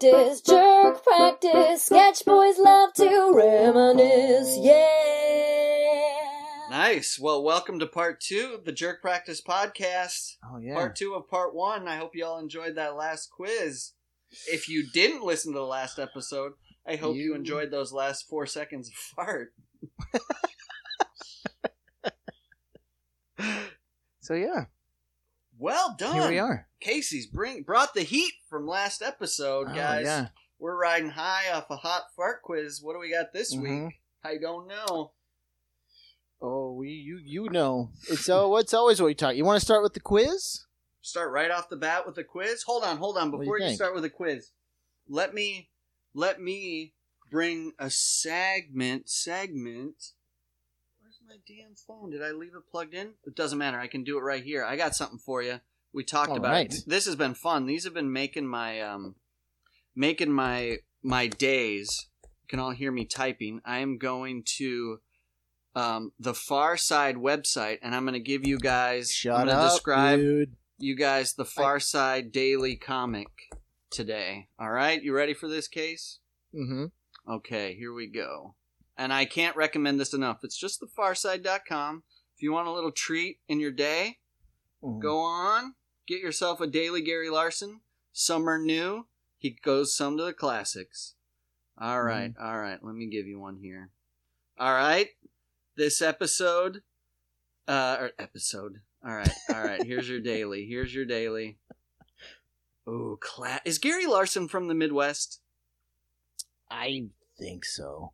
practice, jerk practice. Sketch boys love to reminisce, yeah. Nice. Well, welcome to part two of the Jerk Practice Podcast. Oh yeah. Part two of part one. I hope you all enjoyed that last quiz. If you didn't listen to the last episode, I hope you, You- enjoyed those last four seconds of fart. So yeah, Well done. here we are. Casey's bring brought the heat from last episode, Oh, guys. yeah. We're riding high off a hot fart quiz. What do we got this Mhm. week? I don't know. Oh, we you you know it's oh it's always what we talk. You want to start with the quiz? Start right off the bat with a quiz. Hold on, hold on. Do you Before you, start with a quiz, let me let me bring a segment. Segment. Damn phone? Did I leave it plugged in? It doesn't matter. I can do it right here. I got something for you. We talked All about right. it. This has been fun. These have been making my um making my my days. You can all hear me typing. I am going to um, the Far Side website, and I'm going to give you guys. I'm Shut going to up, describe dude. you guys the Far Side Daily Comic today. All right, you ready for this case? Mm-hmm. Okay, here we go. And I can't recommend this enough. It's just thefarside.com. If you want a little treat in your day, Mm-hmm. go on, get yourself a daily Gary Larson. Some are new. He goes some to the classics. All right, all right. Let me give you one here. All right, this episode, uh, or episode. All right, all right. Here's your daily. Here's your daily. Oh, cla- is Gary Larson from the Midwest? I think so.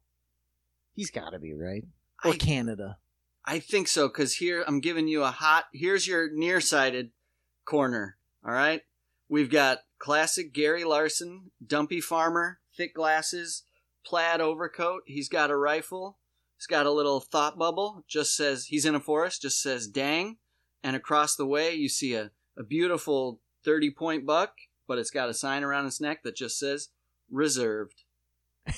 He's got to be right. Or I- Canada. I think so because here I'm giving you a hot. Here's your nearsighted corner. All right, we've got classic Gary Larson, dumpy farmer, thick glasses, plaid overcoat. He's got a rifle. He's got a little thought bubble. Just says he's in a forest. Just says dang, and across the way you see a a beautiful thirty point buck, but it's got a sign around its neck that just says reserved.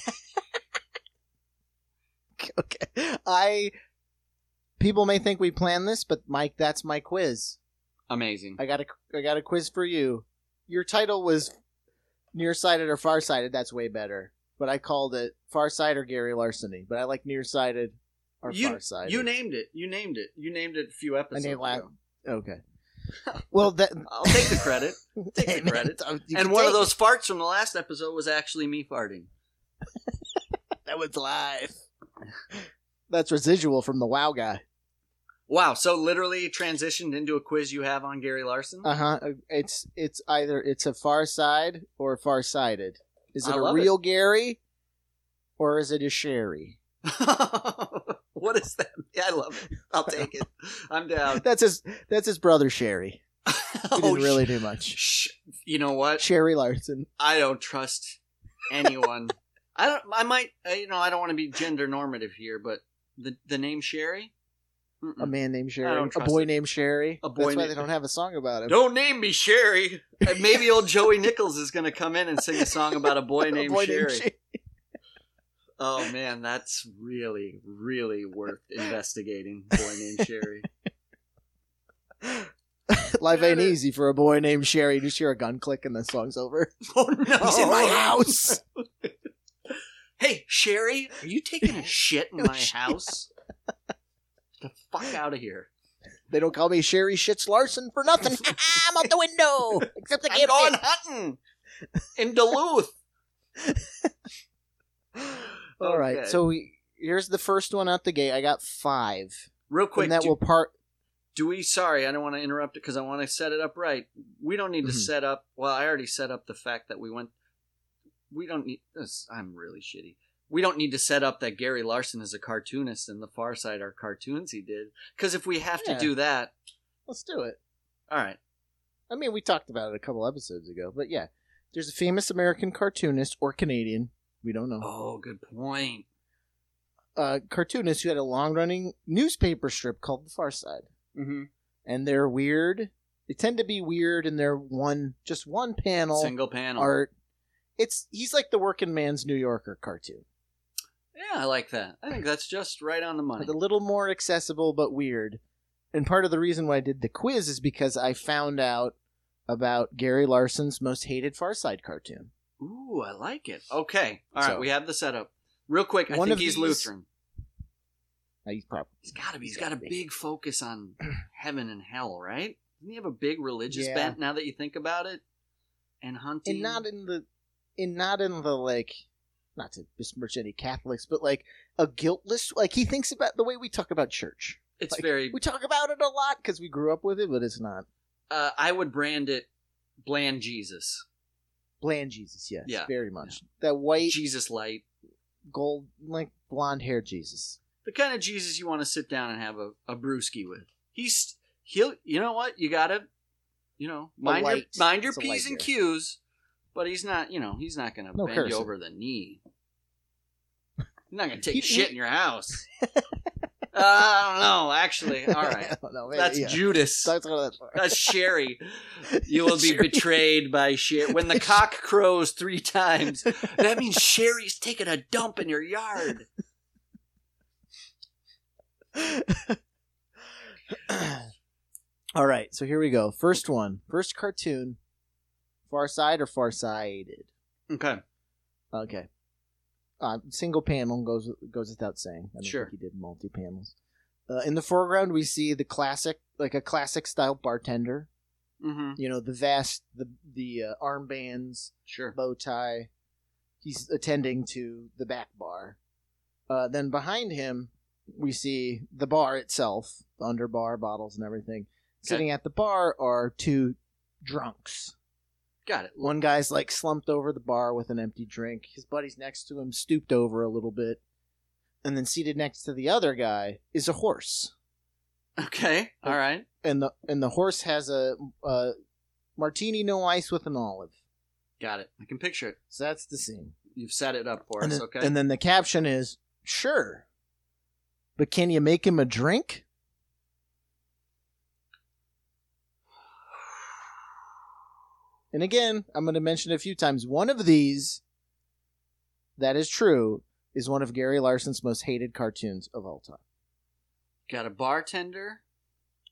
Okay. I. People may think we planned this, but Mike, that's my quiz. Amazing. I got a I got a quiz for you. Your title was nearsighted or farsighted. That's way better. But I called it farsight or Gary Larceny. But I like nearsighted or You farsighted. you named it. You named it. You named it a few episodes named ago. okay. Well, that I'll take the credit. Take the credit. Oh, you and one of those farts from the last episode was actually me farting. that was live. That's residual from the Wow guy. Wow, so literally transitioned into a quiz you have on Gary Larson? Uh huh. It's it's either it's a far side or farsighted. Is it I a real Gary, or is it a Sherry? what is that? Yeah, I love it. I'll take it. I'm down. That's his. That's his brother Sherry. He oh, didn't really do much. sh- you know what? Sherry Larson. I don't trust anyone. I don't. I might. uh, You know, I don't want to be gender normative here, but the the name Sherry. Mm-mm. A man named Sherry. A boy it. named Sherry. A boy That's why they don't have a song about him. Don't name me Sherry. Uh, Maybe old Joey Nichols is going to come in and sing a song about a boy A named boy Sherry. Sherry. Oh man, that's really, really worth investigating. Boy named Sherry. Life ain't easy for a boy named Sherry. You just hear a gun click and the song's over. Oh no! He's in my house. Hey Sherry, are you taking a shit in my house? Get the fuck out of here! They don't call me Sherry Shits Larson for nothing. I'm out the window. Except I I'm can't fit. hunting in Duluth. All right. Okay. So we, here's the first one out the gate. I got five. real quick, and that do, will part. do we? Sorry, I don't want to interrupt it because I want to set it up right. We don't need to Mhm. set up. Well, I already set up the fact that we went. We don't need this. I'm really shitty. We don't need to set up that Gary Larson is a cartoonist and the Far Side are cartoons he did. Because if we have Yeah. to do that, Let's do it. all right. I mean, we talked about it a couple episodes ago, but yeah, there's a famous American cartoonist or Canadian. We don't know. Oh, good point. Uh, cartoonist who had a long-running newspaper strip called The Far Side, Mm-hmm. and they're weird. They tend to be weird, and they're one just one panel Single panel. art. It's he's like the working man's New Yorker cartoon, Yeah, I like that. I think that's just right on the money. but a little more accessible but weird. And part of the reason why I did the quiz is because I found out about Gary Larson's most hated Far Side cartoon. Ooh, I like it. Okay. All right, So- we have the setup. Real quick, I think he's these- Lutheran. Uh, He's probably He's got to be. He's He's got a big focus on heaven and hell, right? Doesn't he have a big religious Yeah. bent now that you think about it? And hunting. and not in the in not in the like not to besmirch any Catholics, but like a guiltless like he thinks about the way we talk about church. it's like, very. We talk about it a lot because we grew up with it, but it's not Uh, I would brand it bland Jesus. bland Jesus. Yes, Yeah. very much that white Jesus light. gold like blonde hair Jesus. The kind of Jesus you want to sit down and have a, a brewski with. He's he'll. You know what? You gotta. You know, mind your mind your It's p's and q's. But he's not. You know, he's not gonna No bend you over the knee. He's not gonna take He- shit he- in your house. uh, I don't know. Actually, all right. I don't know, maybe, That's yeah. Judas. That's what that's for. That's Sherry. You will be Sherry. betrayed by Sherry. When the cock crows three times, that means Sherry's taking a dump in your yard. All right, so here we go. First one, first cartoon. Far side or far sided? Okay. Okay. Uh, single panel goes goes without saying. I don't Sure. think he did multi panels. Uh, in the foreground, we see the classic, like a classic style bartender. Mm-hmm. You know, the vest, the the uh, armbands, Sure. bow tie. He's attending to the back bar. Uh, then behind him, we see the bar itself, the underbar, bottles, and everything. Sitting at the bar are two drunks. Got it. One guy's like slumped over the bar with an empty drink. His buddy's next to him, stooped over a little bit. And then seated next to the other guy is a horse. Okay. All right. And the and the horse has a, a martini no ice with an olive. Got it. I can picture it. So that's the scene. You've set it up for and, us. then, Okay. and then the caption is sure. But can you make him a drink? And again, I'm going to mention it a few times. One of these that is true is one of Gary Larson's most hated cartoons of all time. Got a bartender,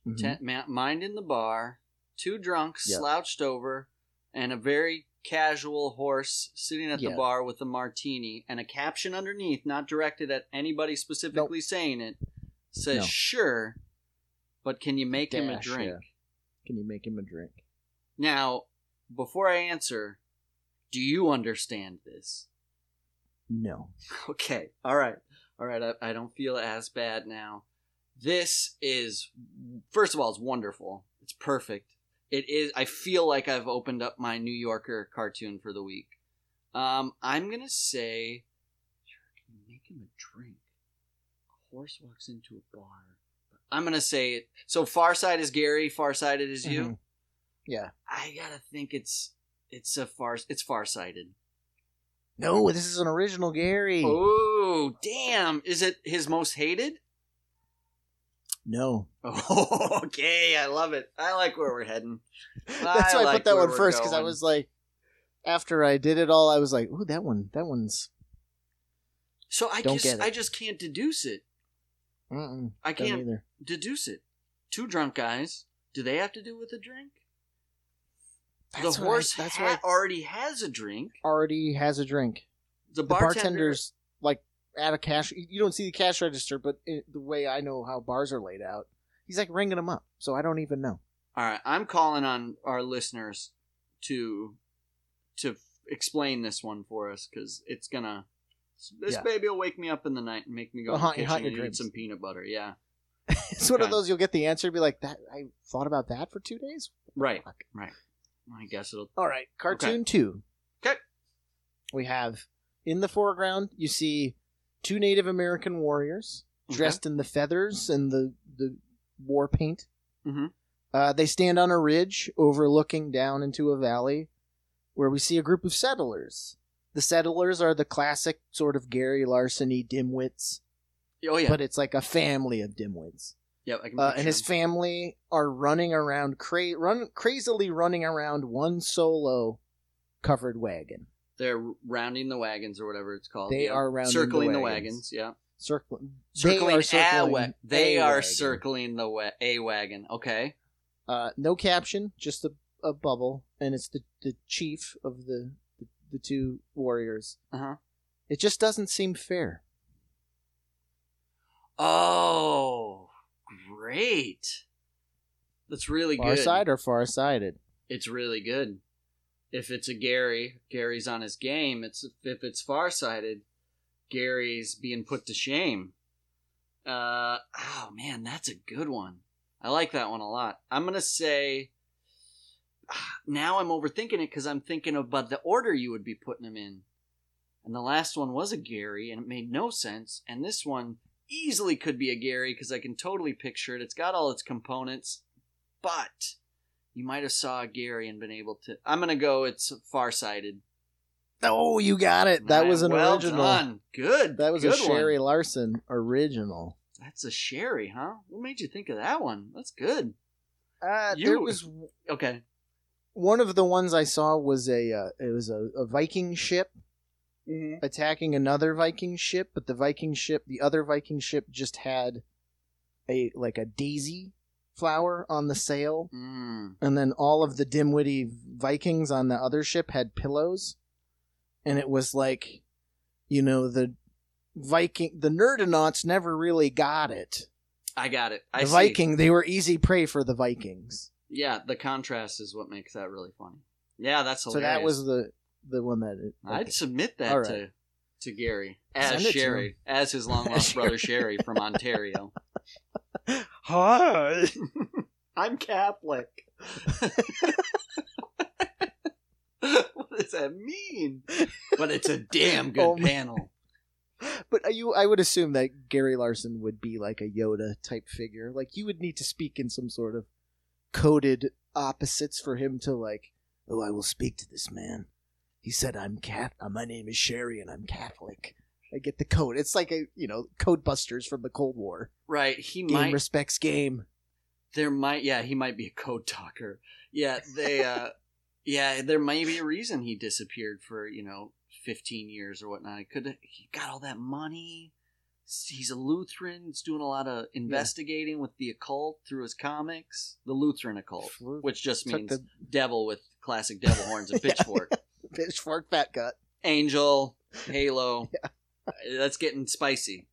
Mhm. ten, minding the bar, two drunks Yeah. slouched over, and a very casual horse sitting at Yeah. the bar with a martini, and a caption underneath, not directed at anybody specifically saying it, says, No. "Sure, but can you make him a drink?" yeah. Can you make him a drink? Now, before I answer, do you understand this? No. Okay. All right. All right. I, I don't feel as bad now. This is, first of all, it's wonderful. It's perfect. It is. I feel like I've opened up my New Yorker cartoon for the week. Um, I'm gonna say, sure, can you make him a drink? A horse walks into a bar. I'm gonna say it. So far Farside is Gary. Farsighted is you. Mhm. Yeah. I gotta think it's it's a far it's farsighted. No, this is an original Gary. Oh, damn. Is it his most hated? No. Oh, okay. I love it. I like where we're heading. That's why I put that one first because I was like, after I did it all, I was like, "Ooh, that one, that one's." So I Don't just. I just can't deduce it. Mm-mm, I can't either. deduce it. Two drunk guys. Do they have to do with a drink? That's the horse that's ha- already has a drink. already has a drink. The The bartender's like at a cash. You don't see the cash register, but it, the way I know how bars are laid out, he's like ringing them up. So I don't even know. All right, I'm calling on our listeners to to f- explain this one for us because it's gonna. This Yeah. baby will wake me up in the night and make me go Well, haunt- kitchen haunt and eat some peanut butter. Yeah, it's one of those you'll get the answer, be like, "That I thought about that for two days." right, Fuck. right. I guess it'll. All right, cartoon two. Okay. We have in the foreground you see two Native American warriors dressed in the feathers and the the war paint. Mhm. Uh, they stand on a ridge overlooking down into a valley, where we see a group of settlers. The settlers are the classic sort of Gary Larson-y dimwits, Oh yeah, but it's like a family of dimwits. Can Uh, and his him. family are running around, cra- run crazily running around one solo covered wagon. They're rounding the wagons or whatever it's called. They yeah. are rounding circling the the wagons. wagons. Yeah, Circling, circling, they are a circling wa- They are wagon. circling the wa- a wagon. Okay. Uh, no caption, just a, a bubble, and it's the, the chief of the, the the two warriors. Uh huh. It just doesn't seem fair. Oh, great. That's really Far good. side or far sided? It's really good. If it's a Gary, Gary's on his game. It's if it's farsighted, Gary's being put to shame. Uh oh man, that's a good one. I like that one a lot. I'm gonna say. Now I'm overthinking it because I'm thinking about the order you would be putting them in. And the last one was a Gary, and it made no sense. And this one easily could be a Gary because I can totally picture it. It's got all its components, but you might have saw a Gary and been able to. I'm gonna go. It's farsighted. Oh, you got it. That was an well original. Done. Good. That was Good a Sherry One. Larson original. That's a Sherry, huh? What made you think of that one? That's good. Uh, You- there was Okay. one of the ones I saw was a uh, it was a, a Viking ship Mm-hmm. attacking another Viking ship, but the Viking ship, the other Viking ship, just had a like a daisy flower on the sail, Mm. and then all of the dimwitty Vikings on the other ship had pillows, and it was like, you know, the Viking, the Nerdonauts never really got it. I got it. I The see. Viking, they were easy prey for the Vikings. Yeah, the contrast is what makes that really funny. Yeah, that's So that was the the one that. It, I'd submit that right. to to Gary as Send Sherry, as his long lost brother Sherry from Ontario. Hi. I'm Catholic. what does that mean? But it's a damn good Oh, panel. But uh, you, I would assume that Gary Larson would be like a Yoda type figure. Like you would need to speak in some sort of coded opposites for him to like. Oh, I will speak to this man. He said, "I'm cat. Uh, my name is Sherry, and I'm Catholic." I get the code. It's like a you know code busters from the Cold War. Right, he Game might respects game. there might yeah, he might be a code talker. Yeah, they uh yeah, there might be a reason he disappeared for, you know, 15 years or whatnot. He could he got all that money. He's a Lutheran. He's doing a lot of investigating with the occult through his comics. The Lutheran occult, which just means the devil with classic devil horns and pitchfork. pitchfork fat cut. Angel, Halo. That's getting spicy.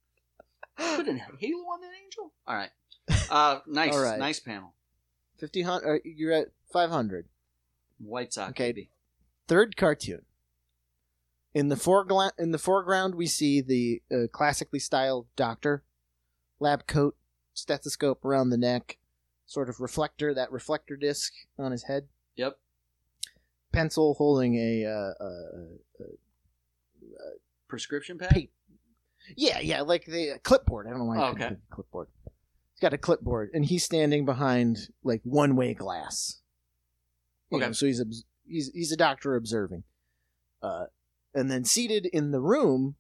Put in Halo on that Angel. All right. Uh, nice, All right. nice panel. Fifty hundred. You're at five hundred. White Sox. Okay. baby. third cartoon. In the foreground, in the foreground, we see the uh, classically styled doctor, lab coat, stethoscope around the neck, sort of reflector, that reflector disc on his head, Yep. Pencil holding a, uh, uh, Prescription pad. Pa- yeah, yeah, like the clipboard. I don't know why. Oh, okay. clipboard. He's got a clipboard, and he's standing behind like one way glass. You Okay. know, so he's he's he's a doctor observing. Uh, and then seated in the room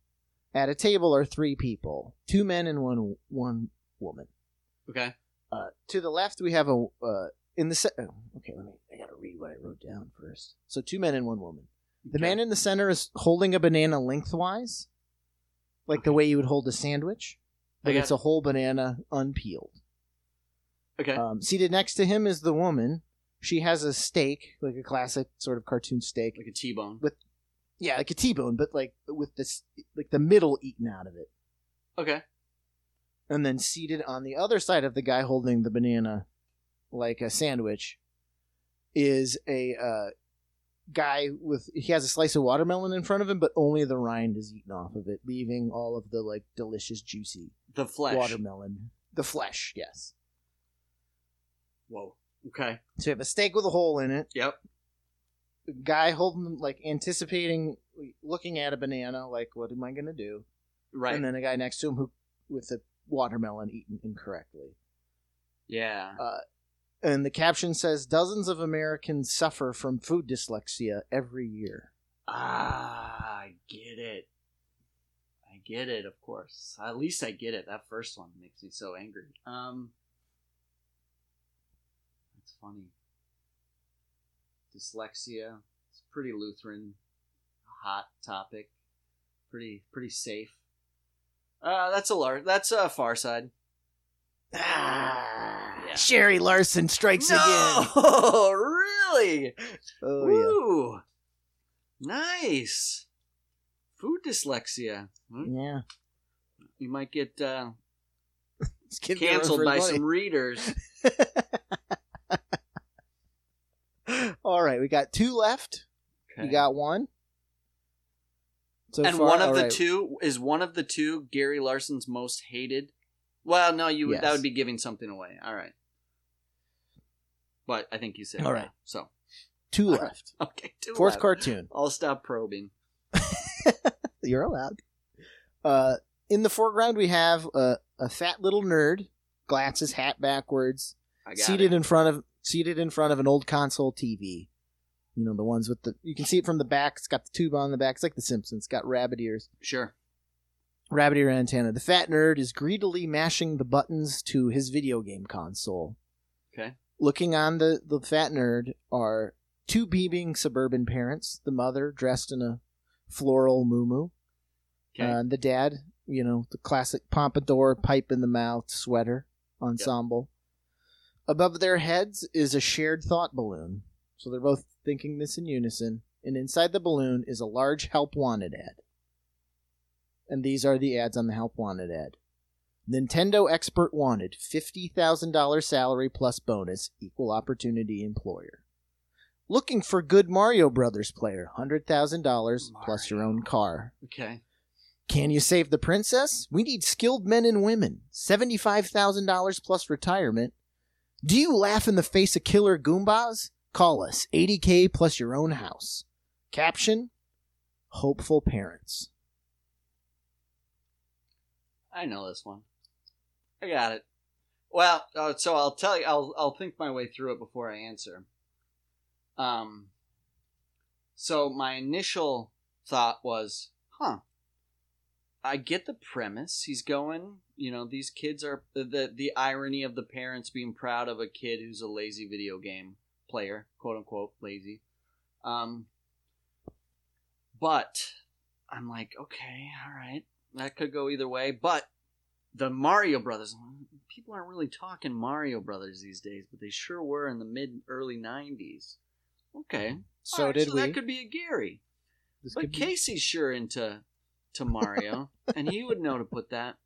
at a table are three people, two men and one one woman. Okay. Uh, to the left, we have a uh, in the se- oh, okay. Let me. I gotta read what I wrote down first. So two men and one woman. The Okay. man in the center is holding a banana lengthwise, like the way you would hold a sandwich, but I got it's a whole banana unpeeled. Okay. Um, seated next to him is the woman. She has a steak, like a classic sort of cartoon steak. like a T-bone. with- Yeah, like a T-bone, but like with this, like the middle eaten out of it. Okay. And then seated on the other side of the guy holding the banana, like a sandwich, is a uh, guy with he has a slice of watermelon in front of him, but only the rind is eaten off of it, leaving all of the like delicious, juicy The flesh. watermelon. The flesh, yes. Whoa. Okay. So you have a steak with a hole in it. Yep. Guy holding, like anticipating, looking at a banana, like what am I gonna do? Right. And then a guy next to him who with a watermelon eaten incorrectly. yeah. And the caption says dozens of Americans suffer from food dyslexia every year. ah, I get it. I get it. Of course. At least I get it. That first one makes me so angry. Um. That's funny. Dyslexia. It's pretty Lutheran. Hot topic. Pretty pretty safe. Uh, that's a lar- That's a far side. Ah, Yeah. Sherry Larson strikes again. No, really? Oh Woo. Nice. Food dyslexia. Hmm? Yeah. You might get uh, This kid got canceled by some readers. All right, we got two left. Okay. You got one. So and far, one of the right. two is one of the two Gary Larson's most hated. Well, no, you that would be giving something away. All right, but I think you said all right. right. So two all right. left. okay, two Fourth left. cartoon. I'll stop probing. You're allowed. Uh, in the foreground, we have a, a fat little nerd, glasses, hat backwards, I got seated it. in front of seated in front of an old console TV. You know the ones with the you can see it from the back. It's got the tube on the back. It's like The Simpsons. It's got rabbit ears, Sure. Rabbit ear antenna. The fat nerd is greedily mashing the buttons to his video game console. Okay. Looking on the the fat nerd are two beaming suburban parents. The mother dressed in a floral muumuu. Okay. Uh, the dad, you know, the classic pompadour, pipe in the mouth, sweater ensemble. Above their heads is a shared thought balloon. So they're both thinking this in unison. And inside the balloon is a large Help Wanted ad. And these are the ads on the Help Wanted ad. Nintendo Expert Wanted, $50,000 salary plus bonus, equal opportunity employer. Looking for good Mario Brothers player, $100,000 plus your own car. okay. Can you save the princess? We need skilled men and women. $75,000 plus retirement. Do you laugh in the face of killer Goombas? Call us. 80K plus your own house. Caption Hopeful parents. I know this one. I got it. Well, uh, so I'll tell you. I'll I'll think my way through it before I answer. Um. So my initial thought was, huh. I get the premise. He's going. You know, these kids are the the, the irony of the parents being proud of a kid who's a lazy video game player, quote unquote lazy. Um. But I'm like, okay, all right, that could go either way. But the Mario Brothers, people aren't really talking Mario Brothers these days, but they sure were in the mid early '90s. Okay, So right, did so we. That could be a Gary, This but could be- Casey's sure into to Mario, and he would know to put that.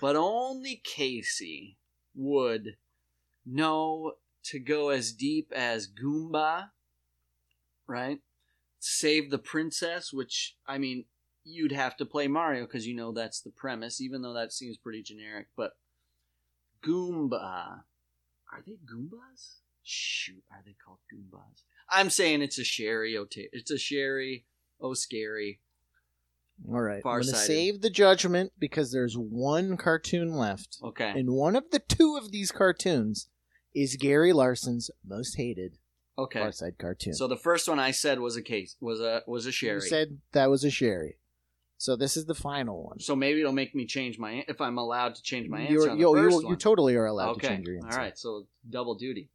But only Casey would know to go as deep as Goomba, right? Save the princess, which I mean, you'd have to play Mario because you know that's the premise, even though that seems pretty generic. But Goomba, are they Goombas? Shoot, are they called Goombas? I'm saying it's a Sherry. It's a Sherry. Oh, scary. All right. I'm going to save the judgment because there's one cartoon left. Okay. And one of the two of these cartoons is Gary Larson's most hated Okay. Far Side cartoon. So the first one I said was a case was a was a Sherry. You said that was a Sherry. So this is the final one. so maybe it'll make me change my if I'm allowed to change my answer You're, on the you first you one. totally are allowed okay. to change your answer. All right. So double duty.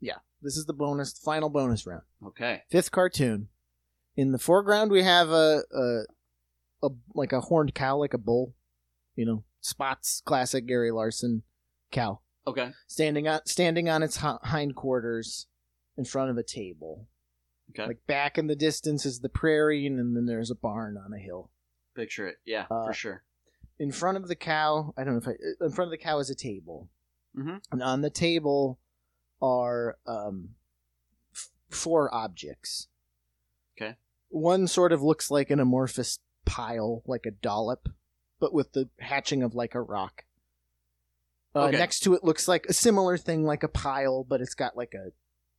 Yeah, this is the bonus, final bonus round. Okay. Fifth cartoon. In the foreground, we have a, a, a like a horned cow, like a bull. You know, spots classic Gary Larson cow Okay. standing on standing on its hi- hindquarters in front of a table. Okay. Like back in the distance is the prairie, and then there's a barn on a hill. Picture it. Yeah, Uh, for sure. In front of the cow, I don't know if I, in front of the cow is a table, Mhm. and on the table are um, f- four objects. Okay. One sort of looks like an amorphous pile, like a dollop, but with the hatching of like a rock. Uh, Okay. Next to it looks like a similar thing, like a pile, but it's got like a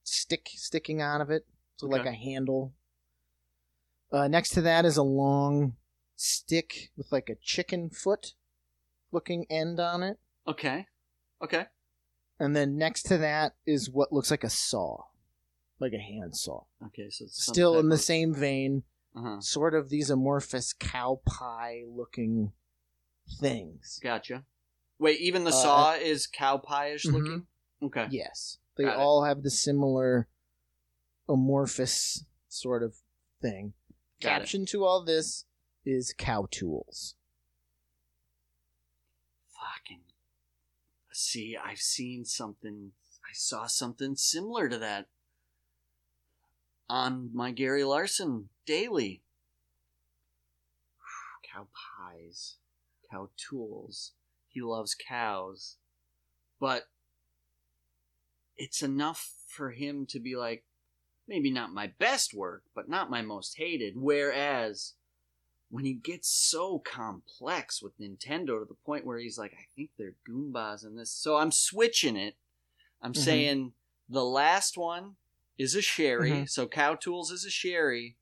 stick sticking out of it, so like a handle. Uh, next to that is a long stick with like a chicken foot looking end on it. Okay. Okay. And then next to that is what looks like a saw, like a hand saw. Okay. So it's Still in the same vein, Uh-huh. sort of these amorphous cow pie looking things. Gotcha. Wait, even the Uh, saw is cow pie-ish Mhm. looking. Okay. Yes. They Got it. all have the similar amorphous sort of thing. Got it. Caption to all this is cow tools. Fucking. See, I've seen something. I saw something similar to that. on my Gary Larson daily. Cow pies, cow tools. He loves cows. But it's enough for him to be like, maybe not my best work, but not my most hated. Whereas when he gets so complex with Nintendo to the point where he's like, I think they're Goombas in this. So I'm switching it. I'm Mhm. saying the last one is a Sherry. Mhm. So Cow Tools is a Sherry.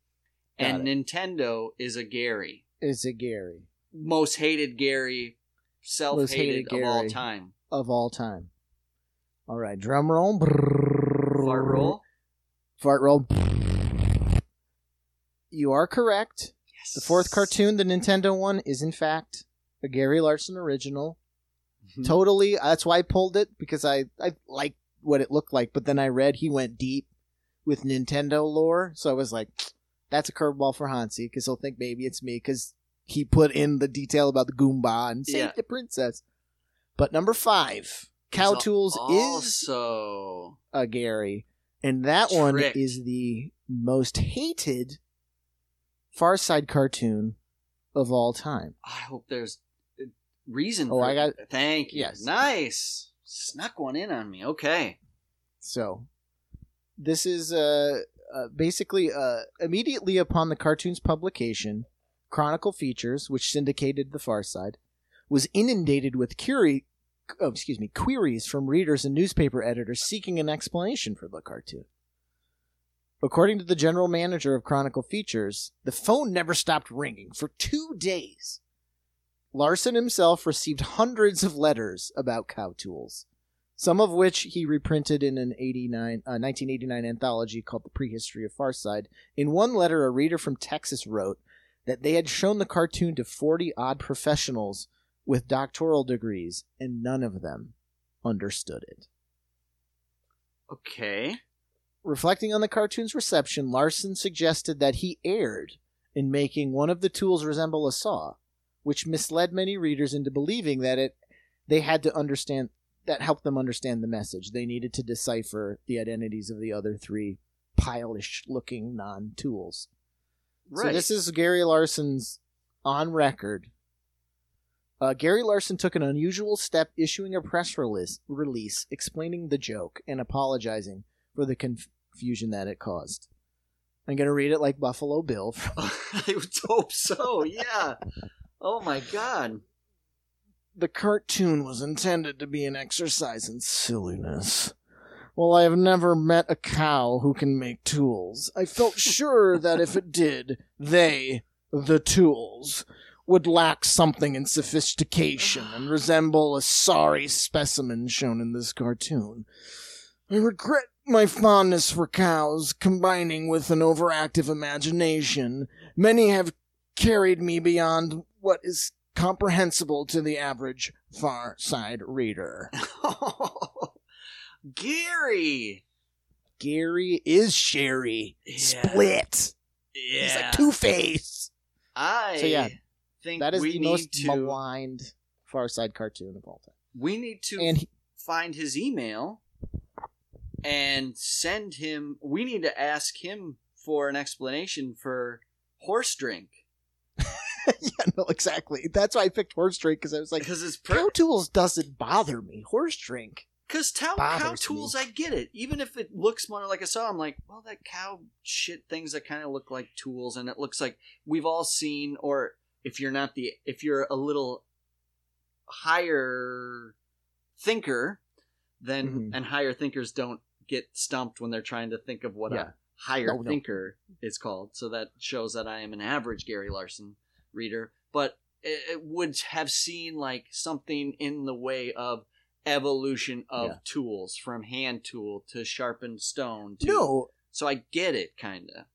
Got and Nintendo is a Gary. Is a Gary Most hated Gary, self hated hated of all time. of all time? All right, drum roll. Fart roll. Fart roll. You are correct. Yes. The fourth cartoon, the Nintendo one, is in fact a Gary Larson original. Mhm. Totally. That's why I pulled it because I I liked what it looked like. But then I read he went deep with Nintendo lore, so I was like, that's a curveball for Hansi because he'll think maybe it's me because he put in the detail about the Goomba and saved Yeah. the princess. But number five, Cow Tools is also a Gary, and that one is the most hated Far Side cartoon of all time. I hope there's a reason. Oh, for I got-. Thank you. Yes. Nice. Snuck one in on me. Okay. So, this is uh, uh, basically uh, immediately upon the cartoon's publication, Chronicle Features, which syndicated The Far Side, was inundated with curie, oh, excuse me, queries from readers and newspaper editors seeking an explanation for the cartoon. According to the general manager of Chronicle Features, the phone never stopped ringing for two days. Larson himself received hundreds of letters about cow tools some of which he reprinted in an 89, uh, 1989 anthology called The Prehistory of Farside. In one letter, a reader from Texas wrote that they had shown the cartoon to 40 odd professionals with doctoral degrees, and none of them understood it. Okay. Reflecting on the cartoon's reception, Larson suggested that he erred in making one of the tools resemble a saw, which misled many readers into believing that it they had to understand that helped them understand the message. They needed to decipher the identities of the other three pilish looking non tools. Right. So this is Gary Larson's on record. Uh, Gary Larson took an unusual step, issuing a press release, release explaining the joke and apologizing for the confusion that it caused. I'm going to read it like Buffalo Bill. I would hope so. Yeah. Oh my god. the cartoon was intended to be an exercise in silliness. While I have never met a cow who can make tools. I felt sure that if it did, they, the tools, would lack something in sophistication and resemble a sorry specimen shown in this cartoon. I regret my fondness for cows combining with an overactive imagination. Many have carried me beyond what is comprehensible to the average far side reader. Gary. Gary is Sherry. Yeah. Split. Yeah. He's like Two Face. I So, yeah, think That is we the most to maligned Far Side cartoon of all time. we need to And he, find his email and send him we need to ask him for an explanation for horse drink yeah, no, exactly. That's why I picked Horse Drink because I was like, because it's Cow per- Tools doesn't bother me. Horse Drink. Because cow, cow tools, me. I get it. Even if it looks more like a saw, I'm like, well, that cow shit things that kind of look like tools, and it looks like we've all seen. Or if you're not the, if you're a little higher thinker, then Mhm. and higher thinkers don't get stumped when they're trying to think of what Yeah. a higher No, no. thinker is called. So that shows that I am an average Gary Larson reader, but it, would have seen like something in the way of evolution of Yeah. tools from hand tool to sharpened stone to No, so i get it kind of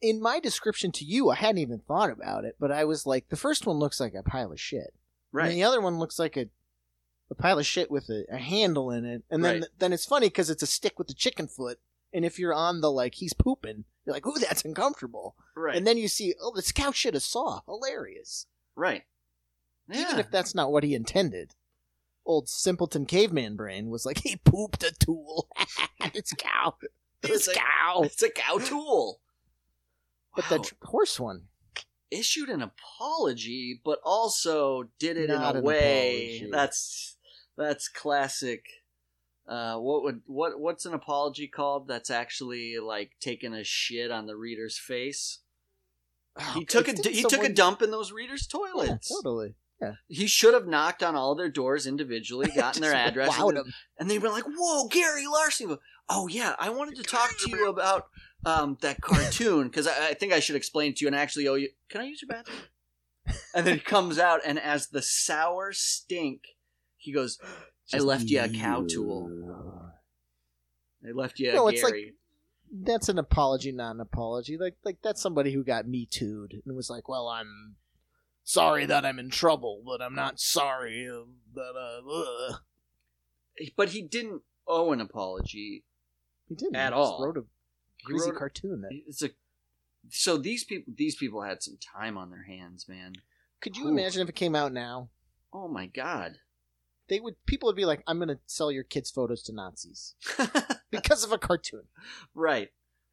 in my description to you, I hadn't even thought about it, but I was like, the first one looks like a pile of shit. right And the other one looks like a a pile of shit with a, a handle in it. And then Right. then it's funny because it's a stick with a chicken foot. And if you're on the like he's pooping, you're like, ooh, that's uncomfortable. right And then you see, oh, this cow shit a saw. Hilarious. right Even yeah if that's not what he intended. Old simpleton caveman brain was like, he pooped a tool. it's cow. It's a, cow. it's a cow tool. But Wow. the horse one. Issued an apology, but also did it Not in a way apology. that's that's classic. Uh, what would what what's an apology called? That's actually like taking a shit on the reader's face. He took a he took a dump in those readers' Yeah, toilets. totally. Yeah. He should have knocked on all their doors individually, gotten their address, and, and they were like, "Whoa, Gary Larson!" He goes, Oh yeah, I wanted to talk to you about um, that cartoon because I, I think I should explain to you and actually owe you. Can I use your bathroom? And then he comes out, and as the sour stink, he goes, "I left you a cow tool. I left you a No, it's like- That's an apology, not an apology. Like, like that's somebody who got me too'd and was like, "Well, I'm sorry that I'm in trouble, but I'm not sorry that uh." ugh." but he didn't owe an apology. He didn't At He just all. Wrote a crazy wrote- cartoon. That It's a so these people these people had some time on their hands, man. could you Ooh. imagine if it came out now? Oh my god. They would people would be like, "I'm going to sell your kids' photos to Nazis because of a cartoon." right.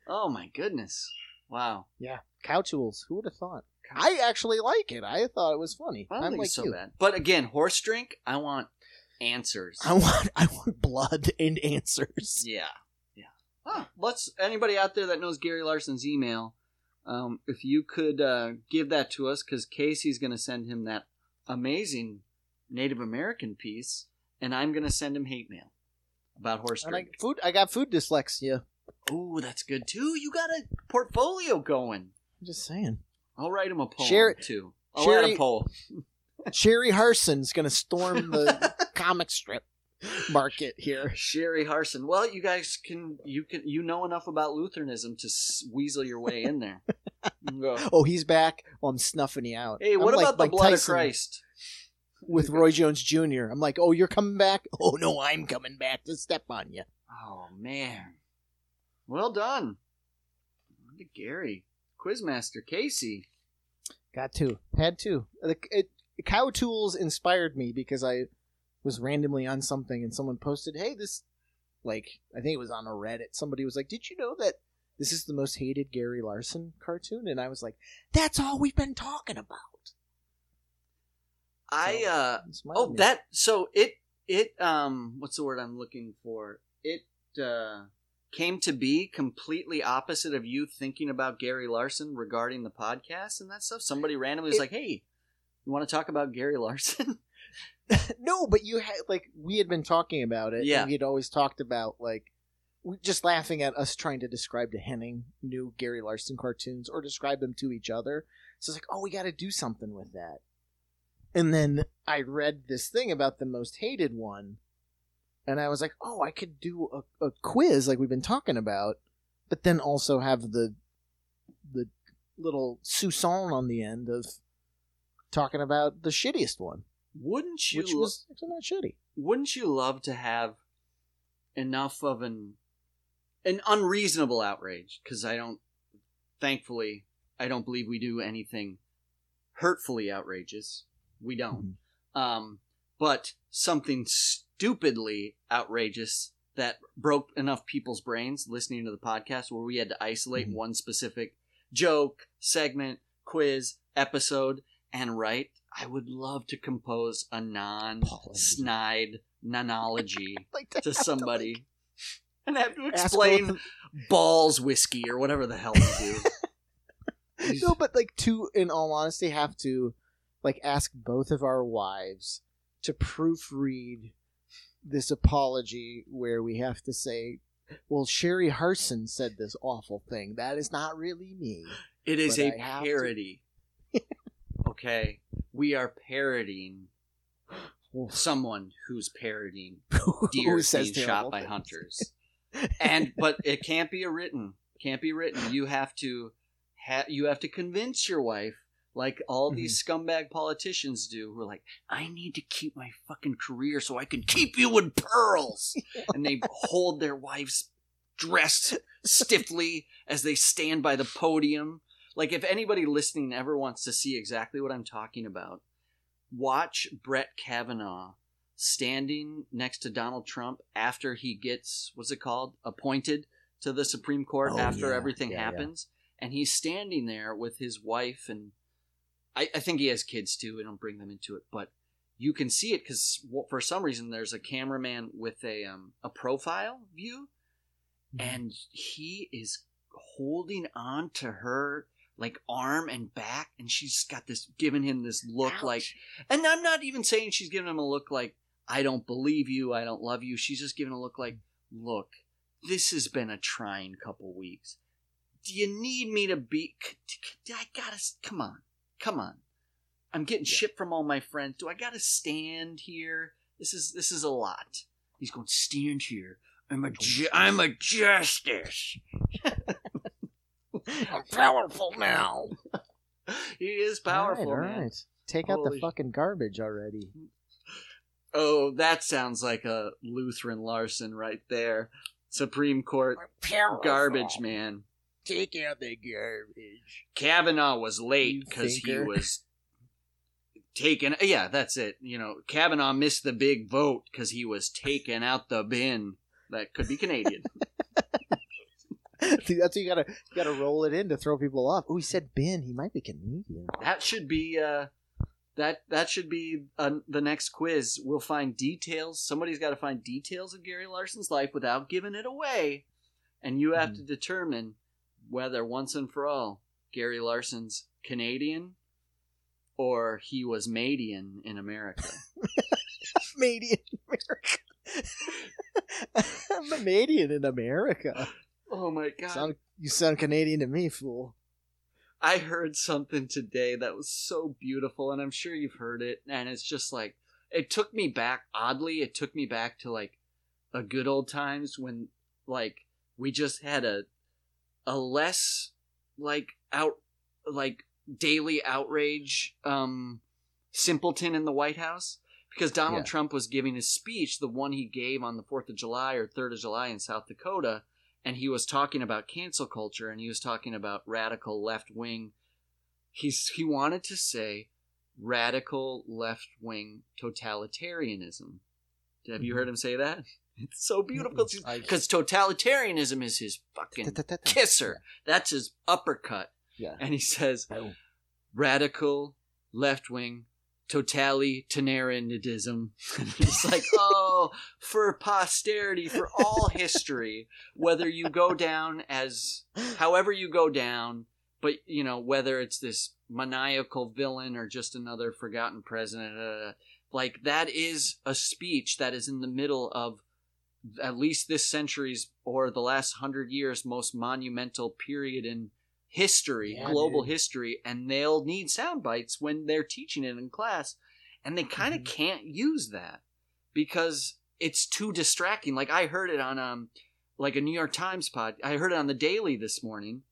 Oh my goodness. Wow. Yeah, cow tools. Who would have thought? I actually like it. I thought it was funny. I don't I'm think like it's so you. bad. But again, horse drink, I want answers. I want I want blood and answers. Yeah. Let's anybody out there that knows Gary Larson's email, um, if you could uh, give that to us, because Casey's going to send him that amazing Native American piece, and I'm going to send him hate mail about horse And I, food. I got food dyslexia. Ooh, that's good too. You got a portfolio going. I'm just saying. I'll write him a poem Sherry- too. I'll write Sherry- a poem. Sherry Harson's gonna storm the comic strip market here. Sherry Harson. Well, you guys can you can you know enough about Lutheranism to weasel your way in there. Go, Oh, he's back. Oh, I'm snuffing you out. Hey, I'm what like about the Mike blood Tyson of Christ? with Roy Jones Jr.? I'm like, oh, you're coming back? Oh no, I'm coming back to step on you. Oh man, well done, at Gary, Quizmaster Casey. Got two. had two. The, it, Cow Tools inspired me because I was randomly on something and someone posted, "Hey, this." Like, I think it was on a Reddit. Somebody was like, "Did you know that this is the most hated Gary Larson cartoon?" And I was like, "That's all we've been talking about." I uh oh me. that so it it um what's the word I'm looking for? It uh came to be completely opposite of you thinking about Gary Larson regarding the podcast and that stuff. Somebody randomly was It- like, "Hey, you want to talk about Gary Larson?" no, but you had like we had been talking about it. Yeah. we had always talked about like just laughing at us trying to describe to Henning new Gary Larson cartoons or describe them to each other. So it's like, oh, we got to do something with that. And then I read this thing about the most hated one, and I was like, oh, I could do a, a quiz like we've been talking about, but then also have the the little sousson on the end of talking about the shittiest one Wouldn't you which was actually not shitty. wouldn't you love to have enough of an an unreasonable outrage because i don't thankfully i don't believe we do anything hurtfully outrageous we don't um but something stupidly outrageous that broke enough people's brains listening to the podcast where we had to isolate Mhm. one specific joke segment quiz episode and write i would love to compose a non-snide nonology Like to have somebody and have to explain balls whiskey or whatever the hell you do no, but like to, in all honesty, have to like ask both of our wives to proofread this apology where we have to say, "Well, Sherry Harson said this awful thing. That is not really me." It is a I to- parody. okay, we are parodying someone who's parodying deer being shot by things. hunters. and but it can't be a written. Can't be written. You have to ha- you have to convince your wife like all these Mm-hmm. scumbag politicians do who are like, I need to keep my fucking career so I can keep you in pearls. and they hold their wives dressed stiffly as they stand by the podium. Like if anybody listening ever wants to see exactly what I'm talking about, watch Brett Kavanaugh standing next to Donald Trump after he gets what's it called appointed to the Supreme Court Oh, after yeah. everything Yeah, yeah. happens, and he's standing there with his wife, and I, I think he has kids too. We don't bring them into it, but you can see it because for some reason there's a cameraman with a um, a profile view, Mm-hmm. and he is holding on to her like arm and back, and she's got this giving him this look like and I'm not even saying she's giving him a look like, I don't believe you, I don't love you. She's just giving a look like, look, this has been a trying couple weeks. Do you need me to be. I gotta. Come on. Come on. I'm getting Yeah. shit from all my friends. Do I gotta stand here? This is this is a lot. He's going stand here. I'm a ju- I'm a justice. I'm powerful now. He is powerful, All right, man. all right. Take out the fucking garbage already. Oh, that sounds like a Lutheran Larson right there. Supreme Court garbage man. Take out the garbage. Kavanaugh was late because he was taken. Yeah, that's it. You know, Kavanaugh missed the big vote because he was taken out the bin. That could be Canadian. See, that's what you gotta you gotta roll it in to throw people off. Oh, he said Ben. He might be Canadian. that should be uh, that that should be uh, the next quiz. We'll find details. Somebody's got to find details of Gary Larson's life without giving it away, and you have Mhm. to determine whether once and for all Gary Larson's Canadian or he was Madian in America. Canadian America. I'm Canadian in America. oh my god! Sound, you sound Canadian to me, fool. I heard something today that was so beautiful, and I'm sure you've heard it. And it's just like it took me back. Oddly, it took me back to like a good old times when like we just had a a less like out like daily outrage um simpleton in the White House because Donald Yeah. Trump was giving his speech, the one he gave on the 4th of July or 3rd of July in South Dakota, and he was talking about cancel culture and he was talking about radical left wing. He's he wanted to say radical left wing totalitarianism. Have you heard him say that? It's so beautiful because totalitarianism is his fucking kisser. That's his uppercut. Yeah. And he says radical left wing totalitarianism. it's like, oh, for posterity, for all history, whether you go down as however you go down, but you know, whether it's this maniacal villain or just another forgotten president, uh, like that is a speech that is in the middle of at least this century's or the last hundred years most monumental period in history, Yeah, global dude. history, and they'll need sound bites when they're teaching it in class, and they kind of Mhm. can't use that because it's too distracting. Like I heard it on um like a New York Times pod. I heard it on the Daily this morning,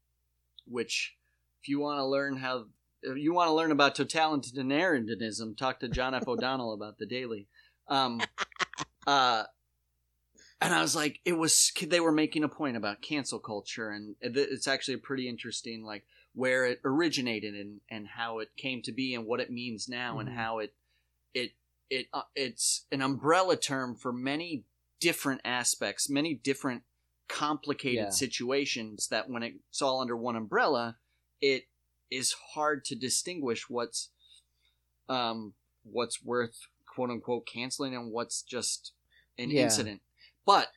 which if you want to learn how if you want to learn about totalitarianism, talk to John F. O'Donnell about the Daily. Um, uh, and I was like, it was they were making a point about cancel culture, and it's actually pretty interesting, like where it originated and and how it came to be and what it means now and Mhm. how it it it uh, it's an umbrella term for many different aspects, many different complicated Yeah. situations that when it's all under one umbrella, it is hard to distinguish what's um what's worth quote unquote canceling and what's just an Yeah. incident. But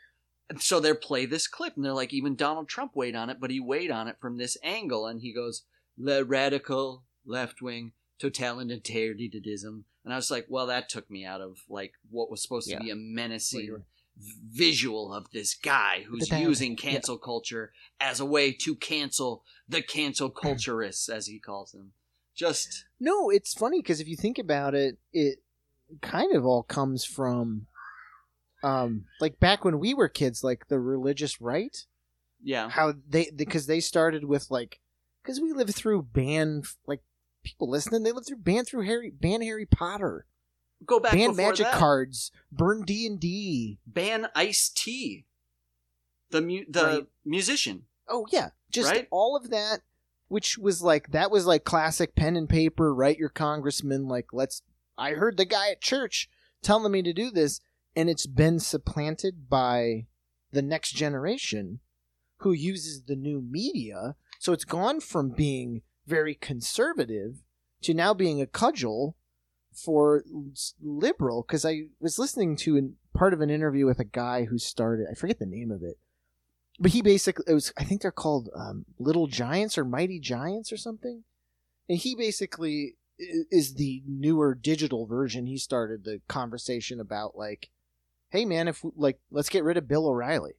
so they play this clip and they're like even Donald Trump weighed on it, but he weighed on it from this angle and he goes, the radical left wing totalitarianism. And I was like, well, that took me out of like what was supposed Yeah. to be a menacing visual of this guy who's that- using cancel culture as a way to cancel the cancel culturists, as he calls them. Just No, it's funny because if you think about it, it kind of all comes from, um, like back when we were kids, like the religious right. yeah, How they because they started with like because we lived through ban like people listening they lived through ban through Harry ban Harry Potter go back ban magic that. cards burn D and D. ban Ice T, the mu- the Right. musician. Oh yeah, just Right? all of that, which was like that was like classic pen and paper. Write your congressman. Like let's. I heard the guy at church telling me to do this, and it's been supplanted by the next generation, who uses the new media. So it's gone from being very conservative to now being a cudgel for liberal. Because I was listening to an, part of an interview with a guy who started, I forget the name of it, but he basically, it was, I think they're called um, Little Giants or Mighty Giants or something. And he basically is the newer digital version. He started the conversation about like, hey man, if like let's get rid of Bill O'Reilly,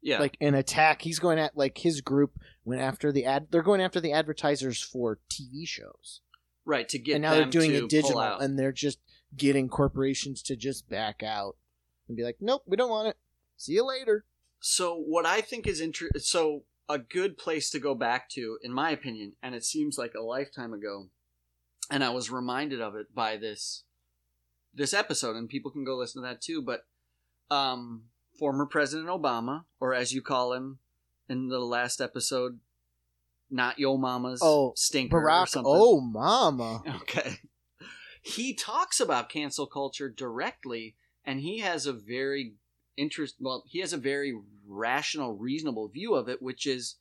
Yeah. like an attack. He's going at like his group went after the ad. They're going after the advertisers for TV shows, right. To get and now they're doing it digital, and they're just getting corporations to just back out and be like, nope, we don't want it. See you later. So what I think is inter- so a good place to go back to, in my opinion, and it seems like a lifetime ago, and I was reminded of it by this this episode, and people can go listen to that too. But um, former President Obama, or as you call him in the last episode, not yo mama's Oh, stinker or something. oh mama, Okay. He talks about cancel culture directly, and he has a very interest. Well, he has a very rational, reasonable view of it, which is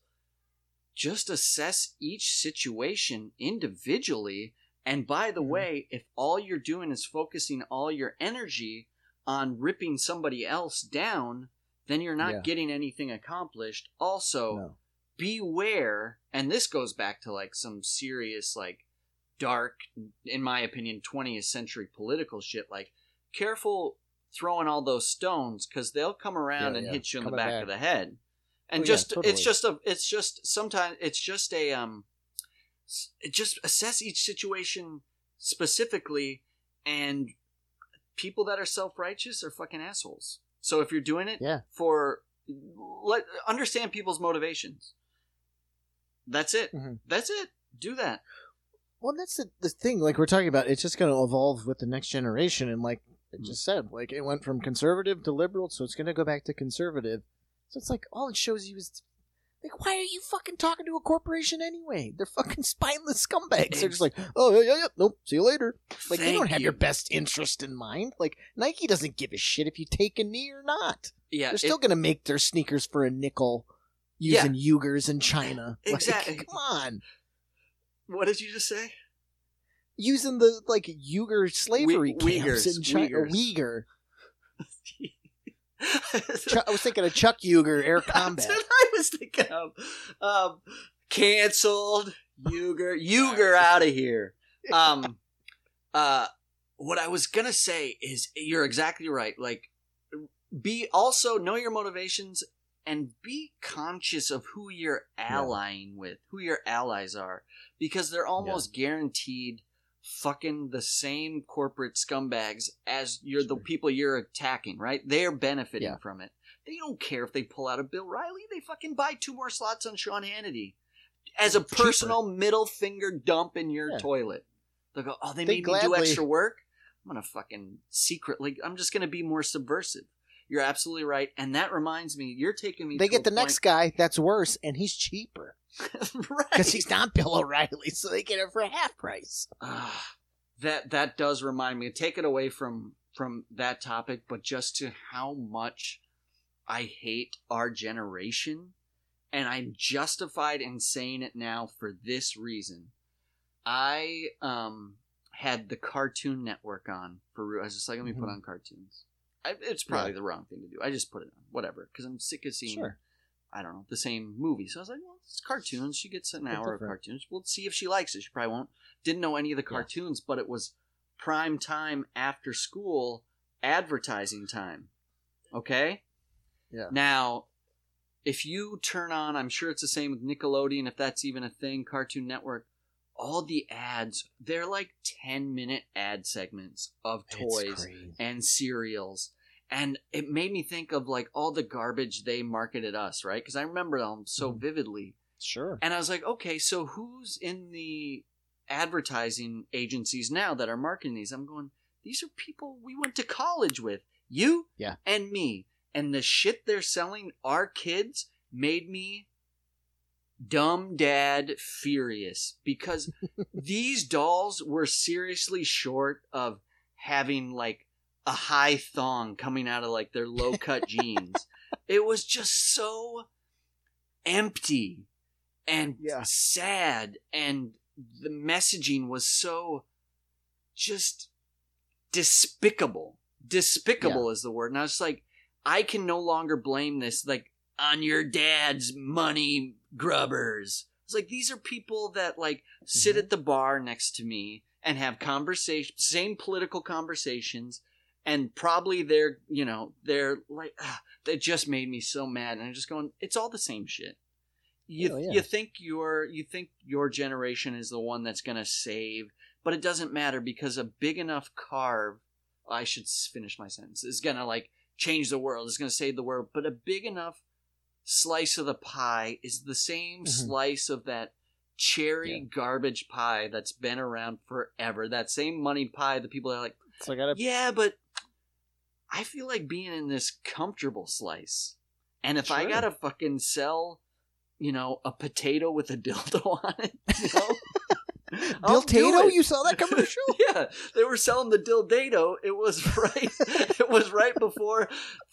just assess each situation individually. And by the way, if all you're doing is focusing all your energy on ripping somebody else down, then you're not Yeah. getting anything accomplished. Also, no. beware and this goes back to like some serious like dark in my opinion 20th century political shit like careful throwing all those stones because they'll come around Yeah, and yeah. hit you in the back, back. of the head and Oh, just totally. it's just a it's just sometimes it's just a um just assess each situation specifically and people that are self-righteous are fucking assholes so if you're doing it Yeah. for let understand people's motivations that's it Mhm. that's it do that Well, that's the, the thing. Like we're talking about, it's just going to evolve with the next generation, and like I just said, like it went from conservative to liberal, so it's going to go back to conservative. So it's like all it shows you is like, why are you fucking talking to a corporation anyway? They're fucking spineless scumbags. They're just like, oh yeah, yeah, yeah, nope, see you later. Like they don't have you. your best interest in mind. Like Nike doesn't give a shit if you take a knee or not. yeah They're still it- going to make their sneakers for a nickel Yeah. using Uyghurs in China. Like, Exactly. come on. what did you just say using the like Uyghur slavery Uy- camps Uyghurs, in China. Uyghurs. Uyghur. I was thinking of Chuck Yeager Air That's Combat. what I was thinking of. Um, canceled. Uyghur. Uyghur out of here. Um, uh, what I was gonna say is you're exactly right. Like, be also know your motivations and be conscious of who you're allying with, who your allies are, because they're almost guaranteed fucking the same corporate scumbags as you're the people you're attacking, right? They're benefiting Yeah. from it. They don't care if they pull out a Bill Riley. They fucking buy two more slots on Sean Hannity as a Cheaper. personal middle finger dump in your Yeah. toilet. They'll go, oh, they, They made me do extra work. I'm gonna fucking secretly. I'm just gonna be more subversive. You're absolutely right, and that reminds me. You're taking me. They get the next guy that's worse, and he's cheaper right? because he's not Bill O'Reilly, so they get it for half price. Ah, that that does remind me. Take it away from from that topic, but just to how much I hate our generation, and I'm justified in saying it now for this reason. I um had the Cartoon Network on for I was just like, let me put Mhm. on cartoons. I, it's probably Yeah. the wrong thing to do. I just put it on, whatever, because I'm sick of seeing Sure. I don't know, the same movie. So I was like, well, it's cartoons. She gets an hour of cartoons. We'll see if she likes it. She probably won't. Didn't know any of the Yeah. cartoons, but it was prime time after school advertising time. Okay? Yeah. Now, if you turn on, I'm sure it's the same with Nickelodeon, if that's even a thing, Cartoon Network, all the ads, they're like 10 minute ad segments of toys and cereals. And it made me think of like all the garbage they marketed us, right? Because I remember them so Mhm. vividly. Sure. And I was like, okay, so who's in the advertising agencies now that are marketing these? I'm going, these are people we went to college with. You Yeah. and me. And the shit they're selling our kids made me dumb dad furious because these dolls were seriously short of having like a high thong coming out of like their low cut jeans. It was just so empty and Yeah. sad and the messaging was so just despicable despicable is the word and i was like i can no longer blame this like on your dad's money grubbers it's like these are people that like sit Mhm. at the bar next to me and have conversation same political conversations and probably they're you know they're like that just made me so mad and i'm just going it's all the same shit you, Oh, yeah. you think your you think your generation is the one that's going to save but it doesn't matter because a big enough carve i should finish my sentence is going to like change the world is going to save the world but a big enough slice of the pie is the same Mhm. slice of that cherry Yeah. garbage pie that's been around forever that same money pie that people are like So I gotta. yeah, but I feel like being in this comfortable slice. And if I gotta fucking sell, you know, a potato with a dildo on it, you know, you saw that commercial? yeah, they were selling the dildato. It was right. it was right before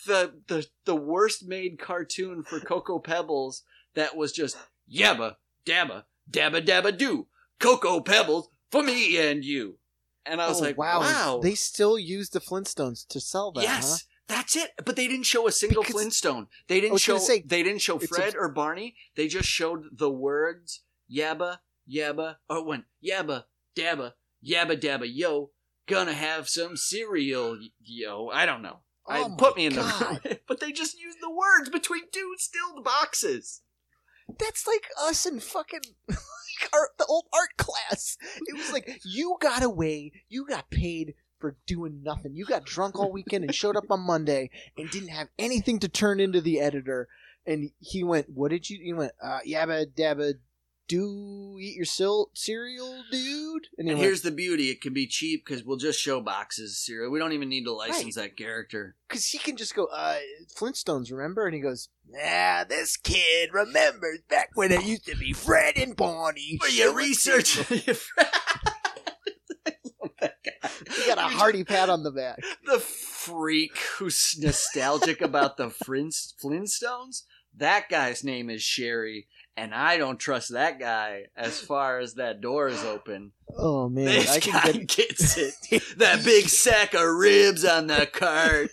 the the the worst made cartoon for Cocoa Pebbles. That was just yabba dabba dabba dabba do Cocoa Pebbles for me and you. And I was Oh, like, wow. wow, They still use the Flintstones to sell that, yes, huh? that's it. But they didn't show a single Because- Flintstone. They didn't show. say, they didn't show Fred a- or Barney. They just showed the words yabba yabba or went yabba dabba yabba dabba yo. Gonna have some cereal yo. I don't know. I Oh put me in God. the but they just used the words between two stilled boxes. That's like us in fucking our, the old art class. It was like you got away, you got paid for doing nothing. You got drunk all weekend and showed up on Monday and didn't have anything to turn into the editor. And he went, "What did you?" He went, uh, "Yabba dabba, do eat your sil- cereal, dude." And And here's the beauty: it can be cheap because we'll just show boxes of cereal. We don't even need to license that character. because he can just go, uh, Flintstones, remember? And he goes, "Yeah, this kid remembers back when it used to be Fred and Barney. But you research. He got a hearty pat on the back. the freak who's nostalgic about the Flintstones. That guy's name is Sherry, and I don't trust that guy as far as that door is open. Oh man, this I guy get gets it. That big sack of ribs on the cart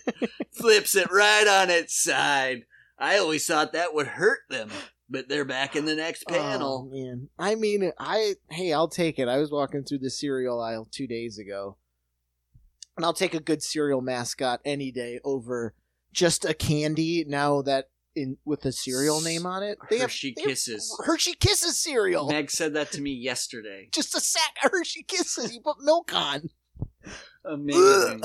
flips it right on its side. I always thought that would hurt them, but they're back in the next oh, panel. Oh, man, I mean, I hey, I'll take it. I was walking through the cereal aisle two days ago, and I'll take a good cereal mascot any day over just a candy. Now that in with a cereal name on it, they have, Hershey have Kisses. Hershey Kisses cereal. Meg said that to me yesterday. Just a sack of Hershey Kisses. You put milk on Amazing.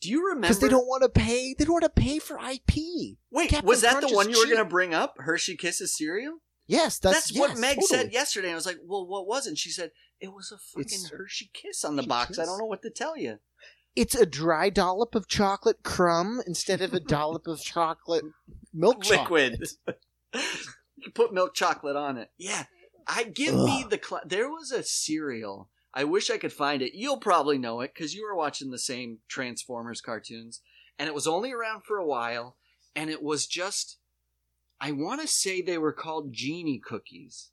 Do you remember? because they don't want to pay. They don't want to pay for IP. Wait, Captain was that Crunch the one you were going to bring up? Hershey Kisses cereal? Yes, That's, that's, what Meg totally. said yesterday. I was like, well, what was it? She said, it was a fucking It's- Hershey Kiss on the box. I don't know what to tell you. It's a dry dollop of chocolate crumb instead of a dollop of chocolate milk chocolate. Liquid. you put milk chocolate on it. Yeah. I give me the. Cl- there was a cereal. I wish I could find it. You'll probably know it because you were watching the same Transformers cartoons. And it was only around for a while. And it was just. I want to say they were called Genie cookies.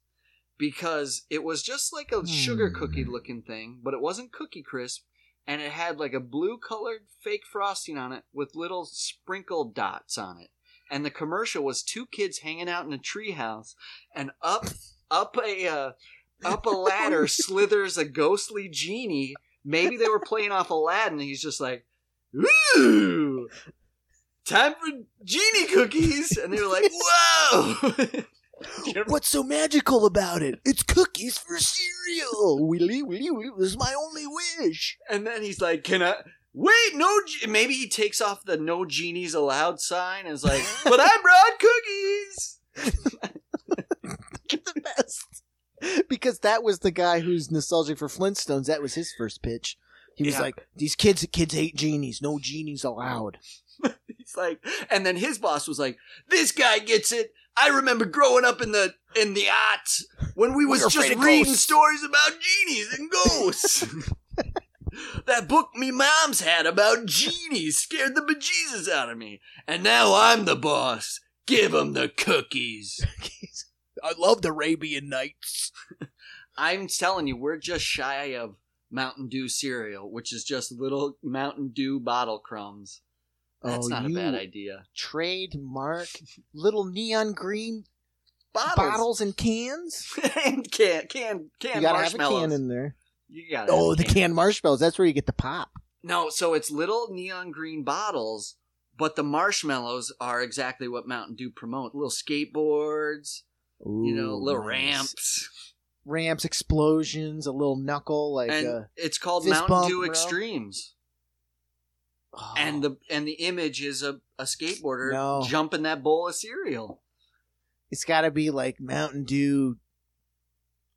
Because it was just like a sugar Hmm. cookie looking thing, but it wasn't Cookie Crisp. And it had like a blue colored fake frosting on it with little sprinkled dots on it. And the commercial was two kids hanging out in a treehouse, and up up a uh, up a ladder slithers a ghostly genie. Maybe they were playing off Aladdin. And he's just like, "Ooh, time for genie cookies," and they were like, "Whoa!" What's so magical about it? It's cookies for cereal. Willy, willy, willy. This is my only wish. and then he's like, "Can I?" Wait, no. ge-" Maybe he takes off the "No genies allowed" sign and is like, "But I brought cookies." the best. Because that was the guy who's nostalgic for Flintstones. That was his first pitch. He was Yeah. like, "These kids, kids hate genies. No genies allowed." He's like, and then his boss was like, "This guy gets it. I remember growing up in the in the aughts when we was just reading ghosts." stories about genies and ghosts. that book me mom's had about genies scared the bejesus out of me, and now I'm the boss. Give him the cookies. I love the Arabian Nights. I'm telling you, we're just shy of Mountain Dew cereal, which is just little Mountain Dew bottle crumbs. That's Oh, not a bad idea. Trademark little neon green Bottles, bottles and cans. and can can can you gotta have a can in there. you gotta. Oh, the can. canned marshmallows. That's where you get the pop. No, so it's little neon green bottles, but the marshmallows are exactly what Mountain Dew promote. Little skateboards, you know, little nice. ramps. ramps, explosions, a little knuckle, like and it's called Mountain bump, Dew bro. Extremes. Oh, And the and the image is a, a skateboarder No. jumping that bowl of cereal. it's got to be like Mountain Dew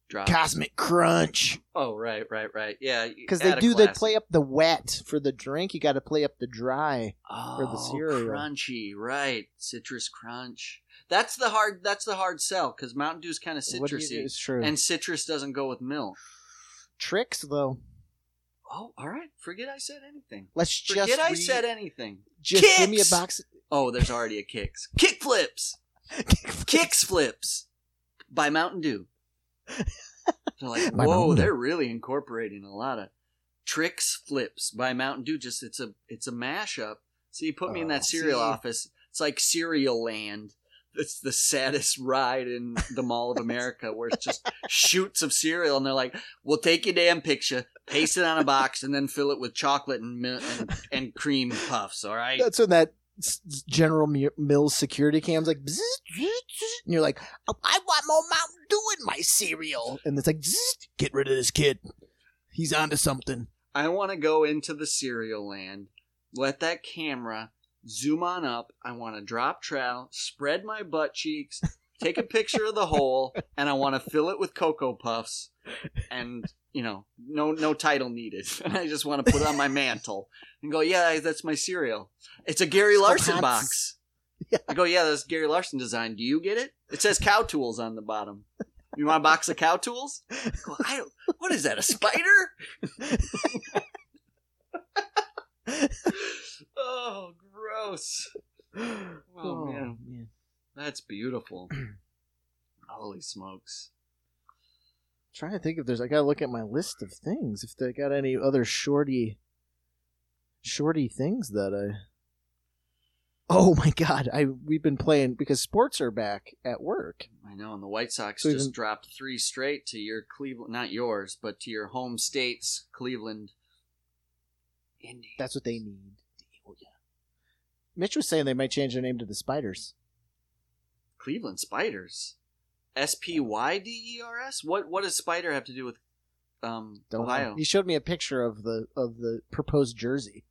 Drop. Cosmic Crunch oh, right, right, right. Yeah, because they do classic. play up the wet for the drink. You got to play up the dry. oh, the cereal. crunchy, right? Citrus crunch. That's the hard. That's the hard sell because Mountain Dew's kind of What do you do? citrusy, It's true. and citrus doesn't go with milk. tricks though. Oh, all right. Forget I said anything. Let's Forget just Forget I read- said anything. Just give me a Kicks! box. Oh, there's already a kicks. Kick flips. Kicks flips by Mountain Dew. They're like, By whoa, they're really incorporating a lot of tricks flips by Mountain Dew. Just it's a it's a mashup. So you put me in Oh, that cereal see. office. It's like Cereal Land. It's the saddest ride in the Mall of America where it's just shoots of cereal, and they're like, "We'll take your damn picture, paste it on a box, and then fill it with chocolate and and, and cream puffs." All right. That's when that General Mills security cam's like, bzzz, bzzz, bzzz, and you're like, "Oh, I want more Mountain Dew in my cereal, and it's like, get rid of this kid. He's onto something. I want to go into the cereal land, let that camera zoom on up. I want to drop trout, spread my butt cheeks, take a picture of the hole, and I want to fill it with Cocoa Puffs. And, you know, no no title needed. And I just want to put it on my mantle and go, yeah, that's my cereal. It's a Gary Larson box. Yeah. I go, yeah, that's Gary Larson design. Do you get it? It says cow tools on the bottom. You want a box of cow tools? I go, I what is that, a spider? Oh, gross. Oh, oh man. That's beautiful. Holy smokes. I'm Trying to think if there's. I gotta look at my list of things. If they got any other shorty, shorty things that I. Oh my god! I we've been playing because sports are back at work. I know, and the White Sox So just even- dropped three straight to your Cleveland, not yours, but to your home state's Cleveland Indians. That's what they need. Mitch was saying they might change their name to the Spiders. Cleveland Spiders. S P Y D E R S. What what does spider have to do with um Don't Ohio? know. He showed me a picture of the of the proposed jersey.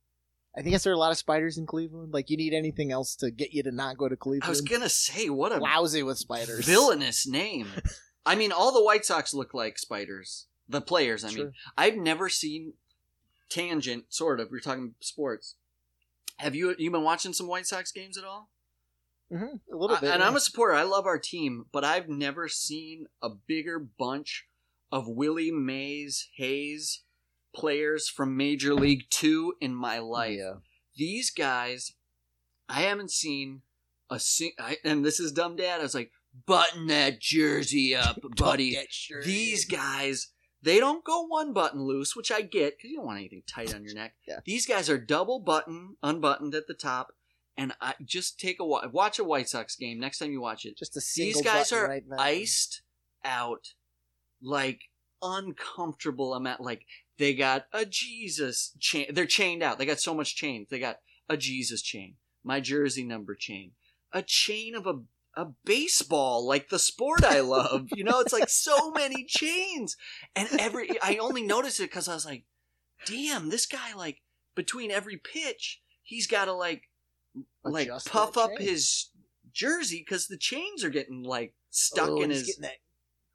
I think there are a lot of spiders in Cleveland. Like you need anything else to get you to not go to Cleveland. I was gonna say what a lousy with spiders. villainous name. I mean, all the White Sox look like spiders. The players, I mean, I've never seen tangent. Sort of. We're talking sports. Have you you been watching some White Sox games at all? Mhm, a little I- bit. and yeah. I'm a supporter. I love our team, but I've never seen a bigger bunch of Willie Mays Hayes players from Major League Two in my life. Yeah. These guys, I haven't seen a sing. I, and this is dumb dad. I was like, button that jersey up, buddy. Shirt. These guys, they don't go one button loose, which I get because you don't want anything tight on your neck. Yeah. These guys are double button, unbuttoned at the top. And I just take a wa- watch a White Sox game next time you watch it. just a single These guys button are right iced out, like uncomfortable amount. Like they got a Jesus chain. They're chained out. They got so much chain. They got a Jesus chain, my jersey number chain, a chain of a a baseball, like the sport I love. you know, it's like so many chains, and every I only noticed it because I was like, damn, this guy like between every pitch, he's got to like like Adjust puff up chain. his jersey because the chains are getting like stuck Oh, in he's his getting that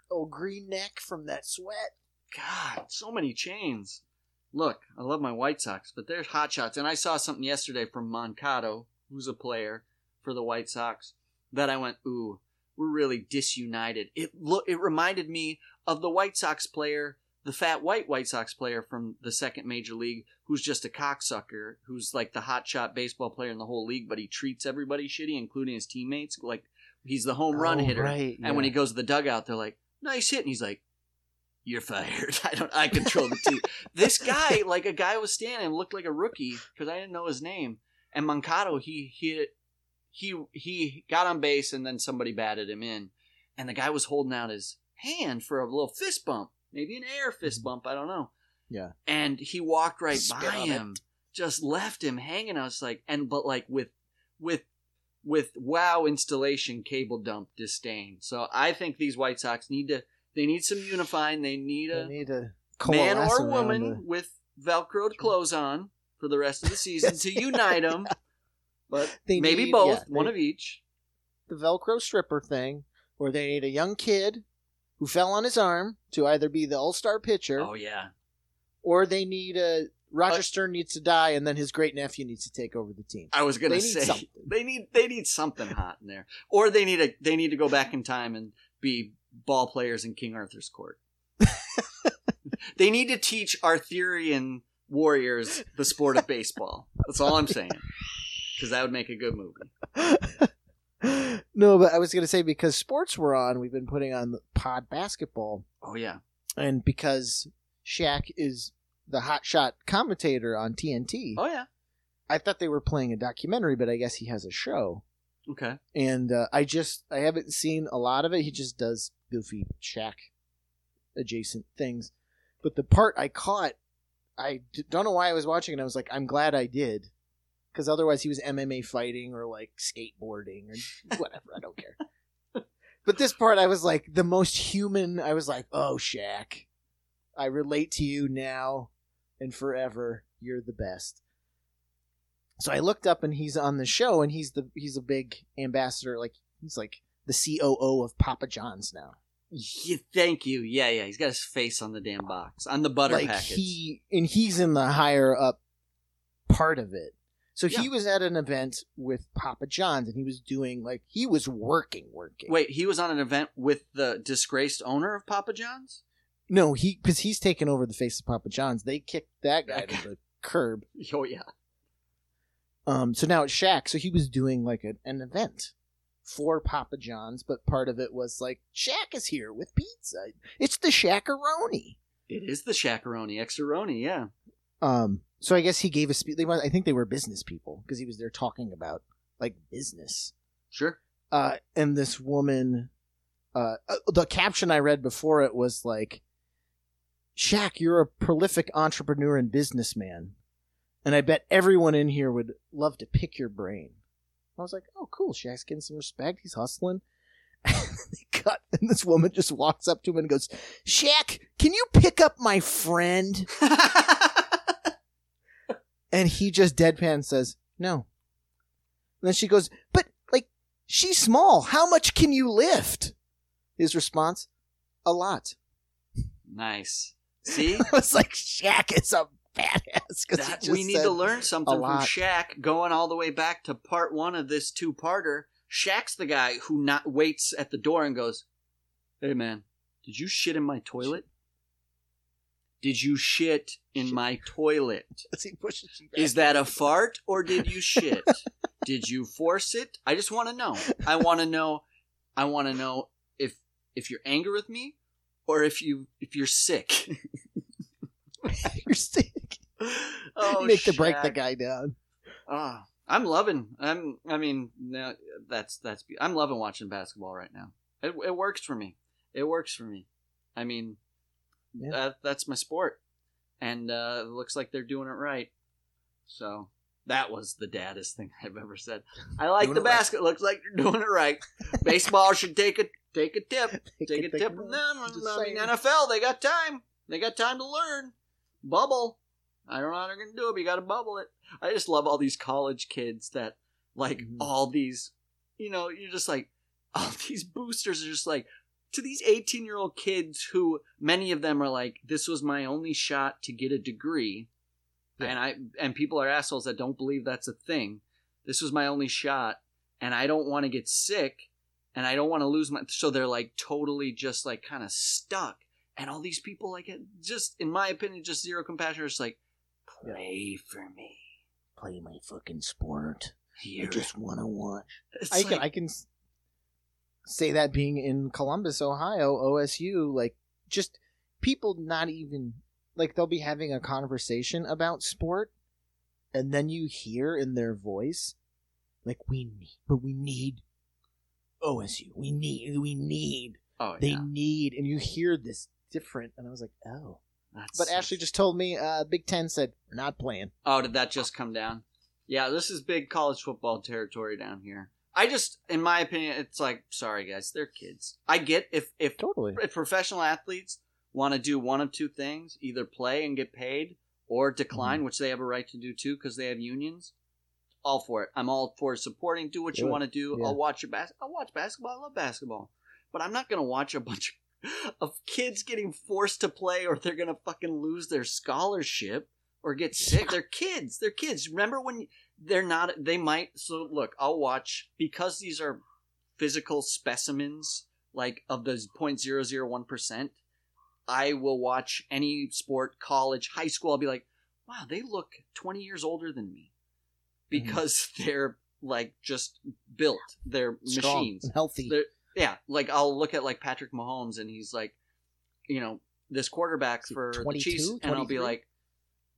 old green neck from that sweat. God, so many chains. Look, I love my White Sox, but there's hot shots. And I saw something yesterday from Moncado, who's a player for the White Sox, that I went, ooh, we're really disunited. It look, it reminded me of the White Sox player the fat white White Sox player from the second major league who's just a cocksucker, who's like the hot shot baseball player in the whole league, but he treats everybody shitty, including his teammates. Like he's the home run Oh, hitter. right, And when he goes to the dugout, they're like, "Nice hit," and he's like, "You're fired. I don't. I control the team." this guy, like a guy was standing, looked like a rookie because I didn't know his name. And Mancado, he hit, he he got on base, and then somebody batted him in, and the guy was holding out his hand for a little fist bump, maybe an air fist bump. I don't know. Mm-hmm. Yeah. And he walked right Spit by him, just left him hanging. I was like, and but like with with with wow installation cable dump disdain. So I think these White Sox need to they need some unifying. They need They a need to man or woman the- with velcroed clothes on for the rest of the season to unite them. But They maybe need- both, yeah, one they- of each. the Velcro stripper thing, or they need a young kid who fell on his arm to either be the All Star pitcher, Oh yeah, or they need a Roger Uh, Stern needs to die, and then his great nephew needs to take over the team. I was gonna They say something. they need they need something hot in there, or they need a they need to go back in time and be ball players in King Arthur's court. they need to teach Arthurian warriors the sport of baseball. That's all I'm saying, because that would make a good movie. no, but I was going to say because sports were on, we've been putting on pod basketball, Oh yeah, and because Shaq is the hot shot commentator on TNT, oh yeah. I thought they were playing a documentary, but I guess he has a show. Okay. and uh, I just I haven't seen a lot of it. He just does goofy Shaq adjacent things, but the part I caught, I d- don't know why I was watching, and I was like, I'm glad I did, because otherwise he was MMA fighting or like skateboarding or whatever. I don't care. But this part, I was like the most human. I was like, oh Shaq, I relate to you now and forever. You're the best. So I looked up and he's on the show and he's the he's a big ambassador like he's like the COO of Papa John's now. Yeah, thank you. Yeah, yeah. He's got his face on the damn box on the butter like he and he's in the higher up part of it. So he was at an event with Papa John's and he was doing like he was working working. Wait, he was on an event with the disgraced owner of Papa John's. No, he because he's taken over the face of Papa John's. They kicked that guy to the curb. Oh yeah. Um, so now it's Shaq. So he was doing like a, an event for Papa John's, but part of it was like Shaq is here with pizza. It's the Shaqaroni. It is the Shaqaroni, Exaroni, yeah. Um, so I guess he gave a speech. They, were- I think they were business people because he was there talking about like business. Sure. Uh, and this woman, uh, uh, the caption I read before it was like, "Shaq, you're a prolific entrepreneur and businessman, and I bet everyone in here would love to pick your brain." I was like, "Oh, cool. Shaq's getting some respect. He's hustling." they cut, and this woman just walks up to him and goes, "Shaq, can you pick up my friend?" And he just deadpan says, "No." And then she goes, "But like, she's small. How much can you lift?" His response, "A lot." nice. See? I was like, "Shaq is a badass." That, we need to learn something from. Shaq going all the way back to part one of this two parter. Shaq's the guy who not waits at the door and goes, Hey man, did you shit in my toilet? Did you shit in my toilet? As he pushes you back. Is that a fart or did you shit? did you force it? I just want to know. I want to know. I want to know if if you're angry with me or if you if you're sick. You're sick. oh, Make to break the guy down. Ah, I'm loving. I'm. I mean, that's that's. I'm loving watching basketball right now. It, it works for me. It works for me. I mean, Yeah. that, that's my sport, and uh, it looks like they're doing it right. So that was the daddest thing I've ever said. I like Doing the it right. basket. Looks like they're doing it right. Baseball should take a take a tip. Take a Take tip a- from them. just I mean, saying. NFL, they got time. They got time to learn. Bubble. I don't know how they're gonna do it, but you gotta bubble it. I just love all these college kids that like Mhm. all these you know, you're just like all these boosters are just like to these 18 year old kids who many of them are like, this was my only shot to get a degree. Yeah. And I and people are assholes that don't believe that's a thing. This was my only shot, and I don't want to get sick, and I don't want to lose my. So they're like totally just like kind of stuck, and all these people like just in my opinion just zero compassion. It's like play for me. Play my fucking sport. Here. I just want to watch. It's I can I can say that being in Columbus, Ohio, OSU, like just people not even like they'll be having a conversation about sport, and then you hear in their voice, like we need, but we need OSU. We need, we need, oh they yeah. need, and you hear this different, and I was like, oh. That's- But Ashley just told me, uh, Big Ten said we're not playing. Oh, did that just come down? Yeah, this is big college football territory down here. I just, in my opinion, it's like, sorry guys, they're kids. I get if if, Totally. if professional athletes want to do one of two things, either play and get paid or decline, Mm-hmm. which they have a right to do too because they have unions. All for it. I'm all for supporting. Do what you Do want to do. Yeah. I'll watch your bas- I'll watch basketball. I love basketball, but I'm not gonna watch a bunch of kids getting forced to play or they're gonna fucking lose their scholarship or get sick. They're kids. They're kids. Remember when they're not? They might. So look, I'll watch because these are physical specimens, like of the 0.001 percent. I will watch any sport, college, high school. I'll be like, wow, they look 20 years older than me mhm. because they're like just built. They're Strong machines. healthy. They're- yeah, like I'll look at like Patrick Mahomes and he's like, you know, this quarterback for the 22, Chiefs, and I'll be like,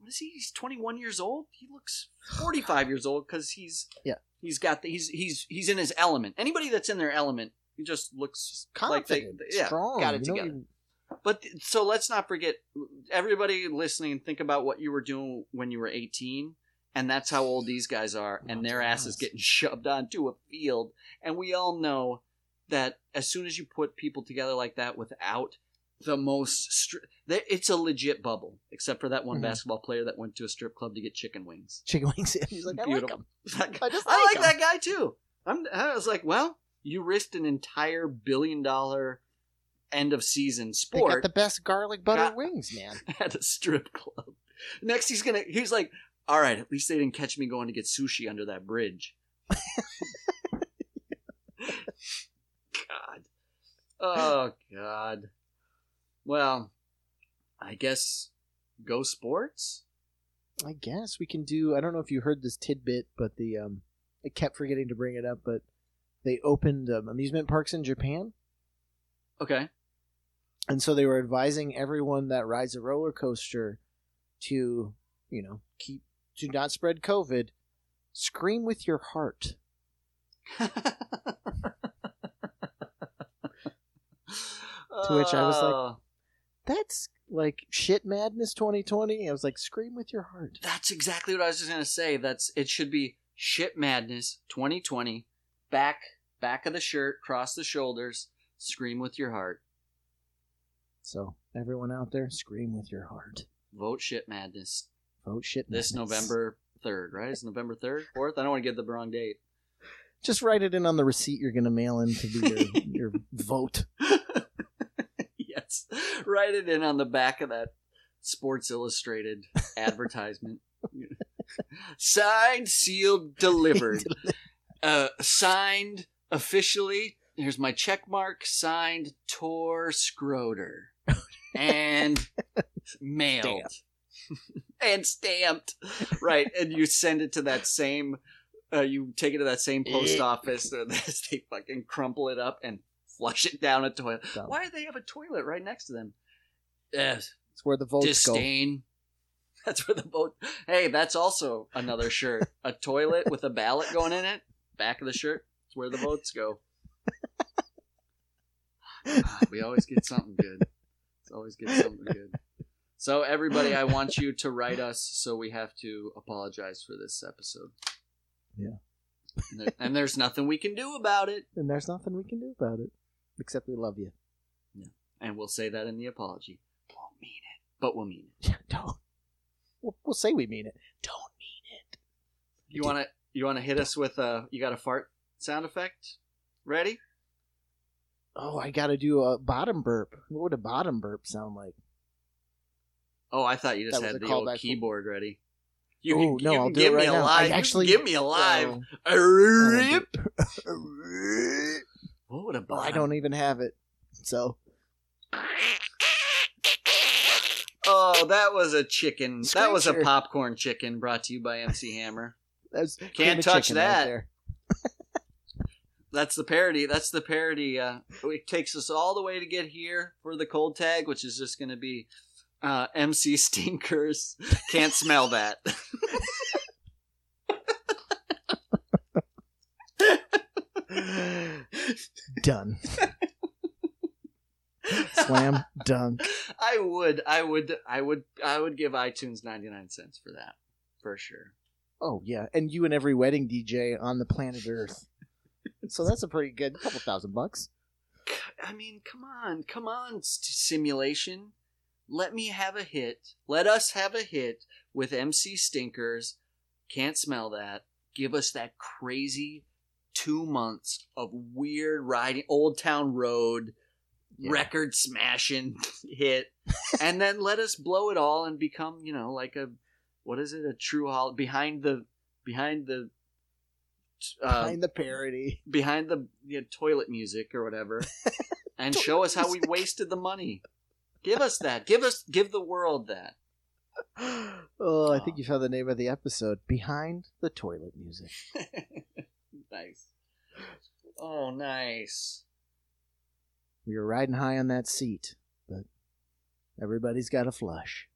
what is he? He's 21 years old. He looks 45 years old because he's Yeah. he's got the, he's he's he's in his element. Anybody that's in their element, he just looks like they, confident, yeah, strong. got it together. you- But so let's not forget, everybody listening, think about what you were doing when you were 18, and that's how old these guys are, and Oh, their asses is getting shoved onto a field. And we all know that as soon as you put people together like that without the most, stri- it's a legit bubble, except for that one Mhm. basketball player that went to a strip club to get chicken wings. chicken wings in. He's like, I like Beautiful. guy- I just I like like that guy too. I'm, I was like, well, you risked an entire billion dollar end of season sport They got the best garlic butter Got- wings, man. at a strip club. Next, he's gonna. He's like, "All right, at least they didn't catch me going to get sushi under that bridge." God. Oh God. Well, I guess go sports. I guess we can do. I don't know if you heard this tidbit, but the um, I kept forgetting to bring it up, but they opened um, amusement parks in Japan, Okay. and so they were advising everyone that rides a roller coaster to, you know, keep to not spread COVID. Scream with your heart. to which I was like- That's like shit madness 2020. I was like, scream with your heart. That's exactly what I was just gonna say. That's it should be shit madness 2020. Back back of the shirt, cross the shoulders, scream with your heart. So everyone out there, scream with your heart. Vote shit madness Vote shit this. November third, right? It's November third, fourth. I don't want to give the wrong date. Just write it in on the receipt you're gonna mail in to be your, your vote. write it in on the back of that Sports Illustrated advertisement. Signed, sealed, delivered. Uh, signed officially. Here's my check mark. Signed, Tor Scroder, and mailed and stamped. Right, and you send it to that same. Uh, you take it to that same post Eh. office. And they fucking crumple it up and flush it down a toilet. Done. Why do they have a toilet right next to them? Yes, It's where the votes go. disdain. That's where the vote. Hey, that's also another shirt. A toilet with a ballot going in it. Back of the shirt. It's where the votes go. Ah, we always get something good. It's always get something good. So everybody, I want you to write us so we have to apologize for this episode. Yeah. And, there's nothing we can do about it. And there's nothing we can do about it. Except we love you. Yeah. And we'll say that in the apology. Won't mean it, but we'll mean it. Don't. We'll, we'll say we mean it. Don't mean it. You want to you want to hit us with a you got a fart sound effect? Ready? Oh, I gotta do a bottom burp. What would a bottom burp sound like? Oh, I thought you just That had the old keyboard ready. You Oh, can, no, you I'll can do it give me right a now. I live. actually- give me a live. Oh, Rip. What would a Oh, bottom? I don't even have it. So Oh, that was a chicken. That was a popcorn chicken brought to you by MC Hammer. That's Can't touch chicken right that. That's the parody. That's the parody. Uh, it takes us all the way to get here for the cold tag, which is just going to be uh, MC Stinkers. Can't smell that. Done. Slam dunk. I would, I would, I would, I would give iTunes ninety nine cents for that, for sure. Oh yeah, and you and every wedding DJ on the planet Earth. So that's a pretty good couple thousand bucks. I mean, come on, come on, simulation. Let me have a hit. Let us have a hit with MC Stinkers. Can't smell that. Give us that crazy two months of weird riding, Old Town Road, Yeah. record smashing hit, and then let us blow it all and become, you know, like a what is it? A true hol behind the behind the uh, Behind the parody. behind the you know, toilet music or whatever and show us how we wasted the money give us that give us give the world that Oh, I think oh. you found the name of the episode. Behind the toilet music. nice oh nice We were riding high on that seat, but everybody's got a flush.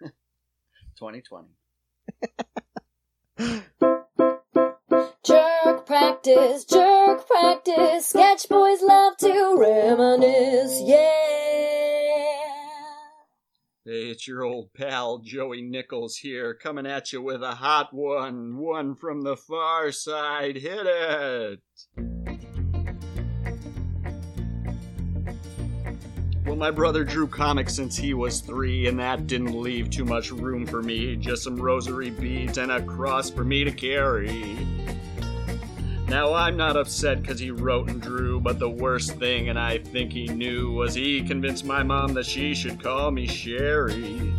2020 Jerk practice, jerk practice. Sketch boys love to reminisce, yeah. Hey it's your old pal joey nichols here coming at you with a hot one one from the far side hit it Well, my brother drew comics since he was three, and that didn't leave too much room for me. Just some rosary beads and a cross for me to carry. Now, I'm not upset because he wrote and drew, but the worst thing, and I think he knew, was he convinced my mom that she should call me Sherry.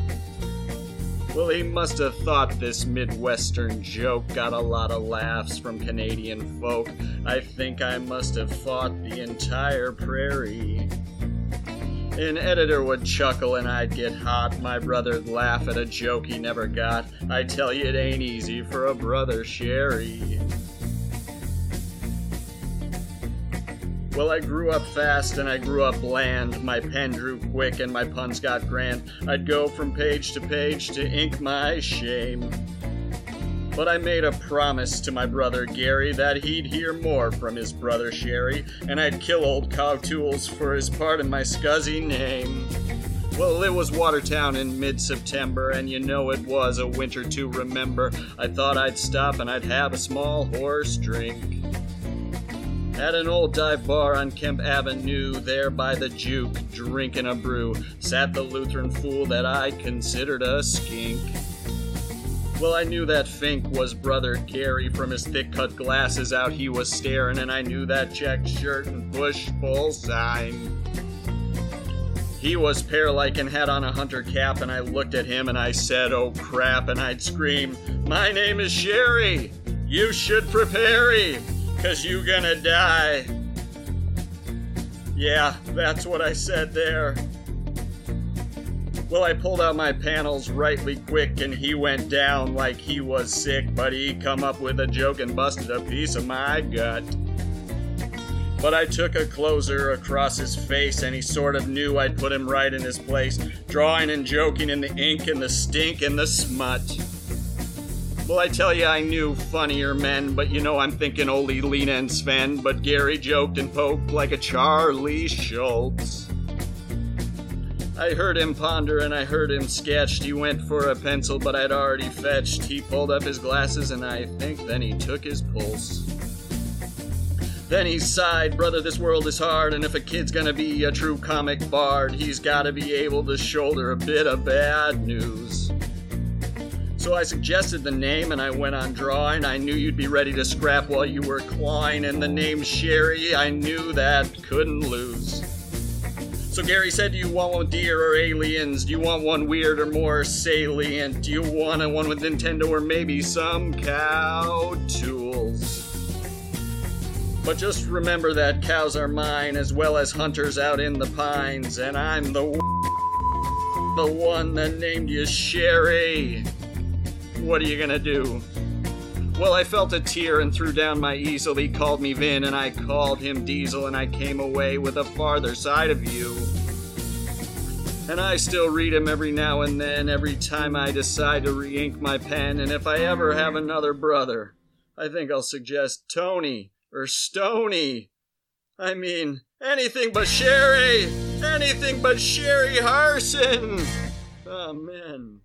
Well, he must have thought this Midwestern joke got a lot of laughs from Canadian folk. I think I must have fought the entire prairie. An editor would chuckle and I'd get hot. My brother'd laugh at a joke he never got. I tell you, it ain't easy for a brother, Sherry. Well, I grew up fast and I grew up bland. My pen drew quick and my puns got grand. I'd go from page to page to ink my shame. But I made a promise to my brother Gary that he'd hear more from his brother Sherry, and I'd kill old Cog Tools for his part in my scuzzy name. Well, it was Watertown in mid September, and you know it was a winter to remember. I thought I'd stop and I'd have a small horse drink. At an old dive bar on Kemp Avenue, there by the juke, drinking a brew, sat the Lutheran fool that I considered a skink. Well, I knew that Fink was brother Gary from his thick cut glasses out he was staring, and I knew that checked shirt and bush-pull sign. He was pear like and had on a hunter cap, and I looked at him and I said, Oh crap, and I'd scream, My name is Sherry! You should prepare cause you gonna die. Yeah, that's what I said there. Well, I pulled out my panels rightly quick, and he went down like he was sick, but he come up with a joke and busted a piece of my gut. But I took a closer across his face, and he sort of knew I'd put him right in his place, drawing and joking in the ink and the stink and the smut. Well, I tell you, I knew funnier men, but you know I'm thinking only Lena and Sven, but Gary joked and poked like a Charlie Schulz. I heard him ponder and I heard him sketched. He went for a pencil, but I'd already fetched. He pulled up his glasses and I think then he took his pulse. Then he sighed, Brother, this world is hard, and if a kid's gonna be a true comic bard, he's gotta be able to shoulder a bit of bad news. So I suggested the name and I went on drawing. I knew you'd be ready to scrap while you were clawing, and the name Sherry, I knew that couldn't lose. So Gary said, Do you want one deer or aliens? Do you want one weird or more salient? Do you want a one with Nintendo or maybe some cow tools? But just remember that cows are mine as well as hunters out in the pines, and I'm the the one that named you Sherry. What are you gonna do? Well, I felt a tear and threw down my easel. He called me Vin, and I called him Diesel, and I came away with a farther side of you. And I still read him every now and then, every time I decide to re ink my pen. And if I ever have another brother, I think I'll suggest Tony or Stony. I mean, anything but Sherry! Anything but Sherry Harson! Oh, Amen.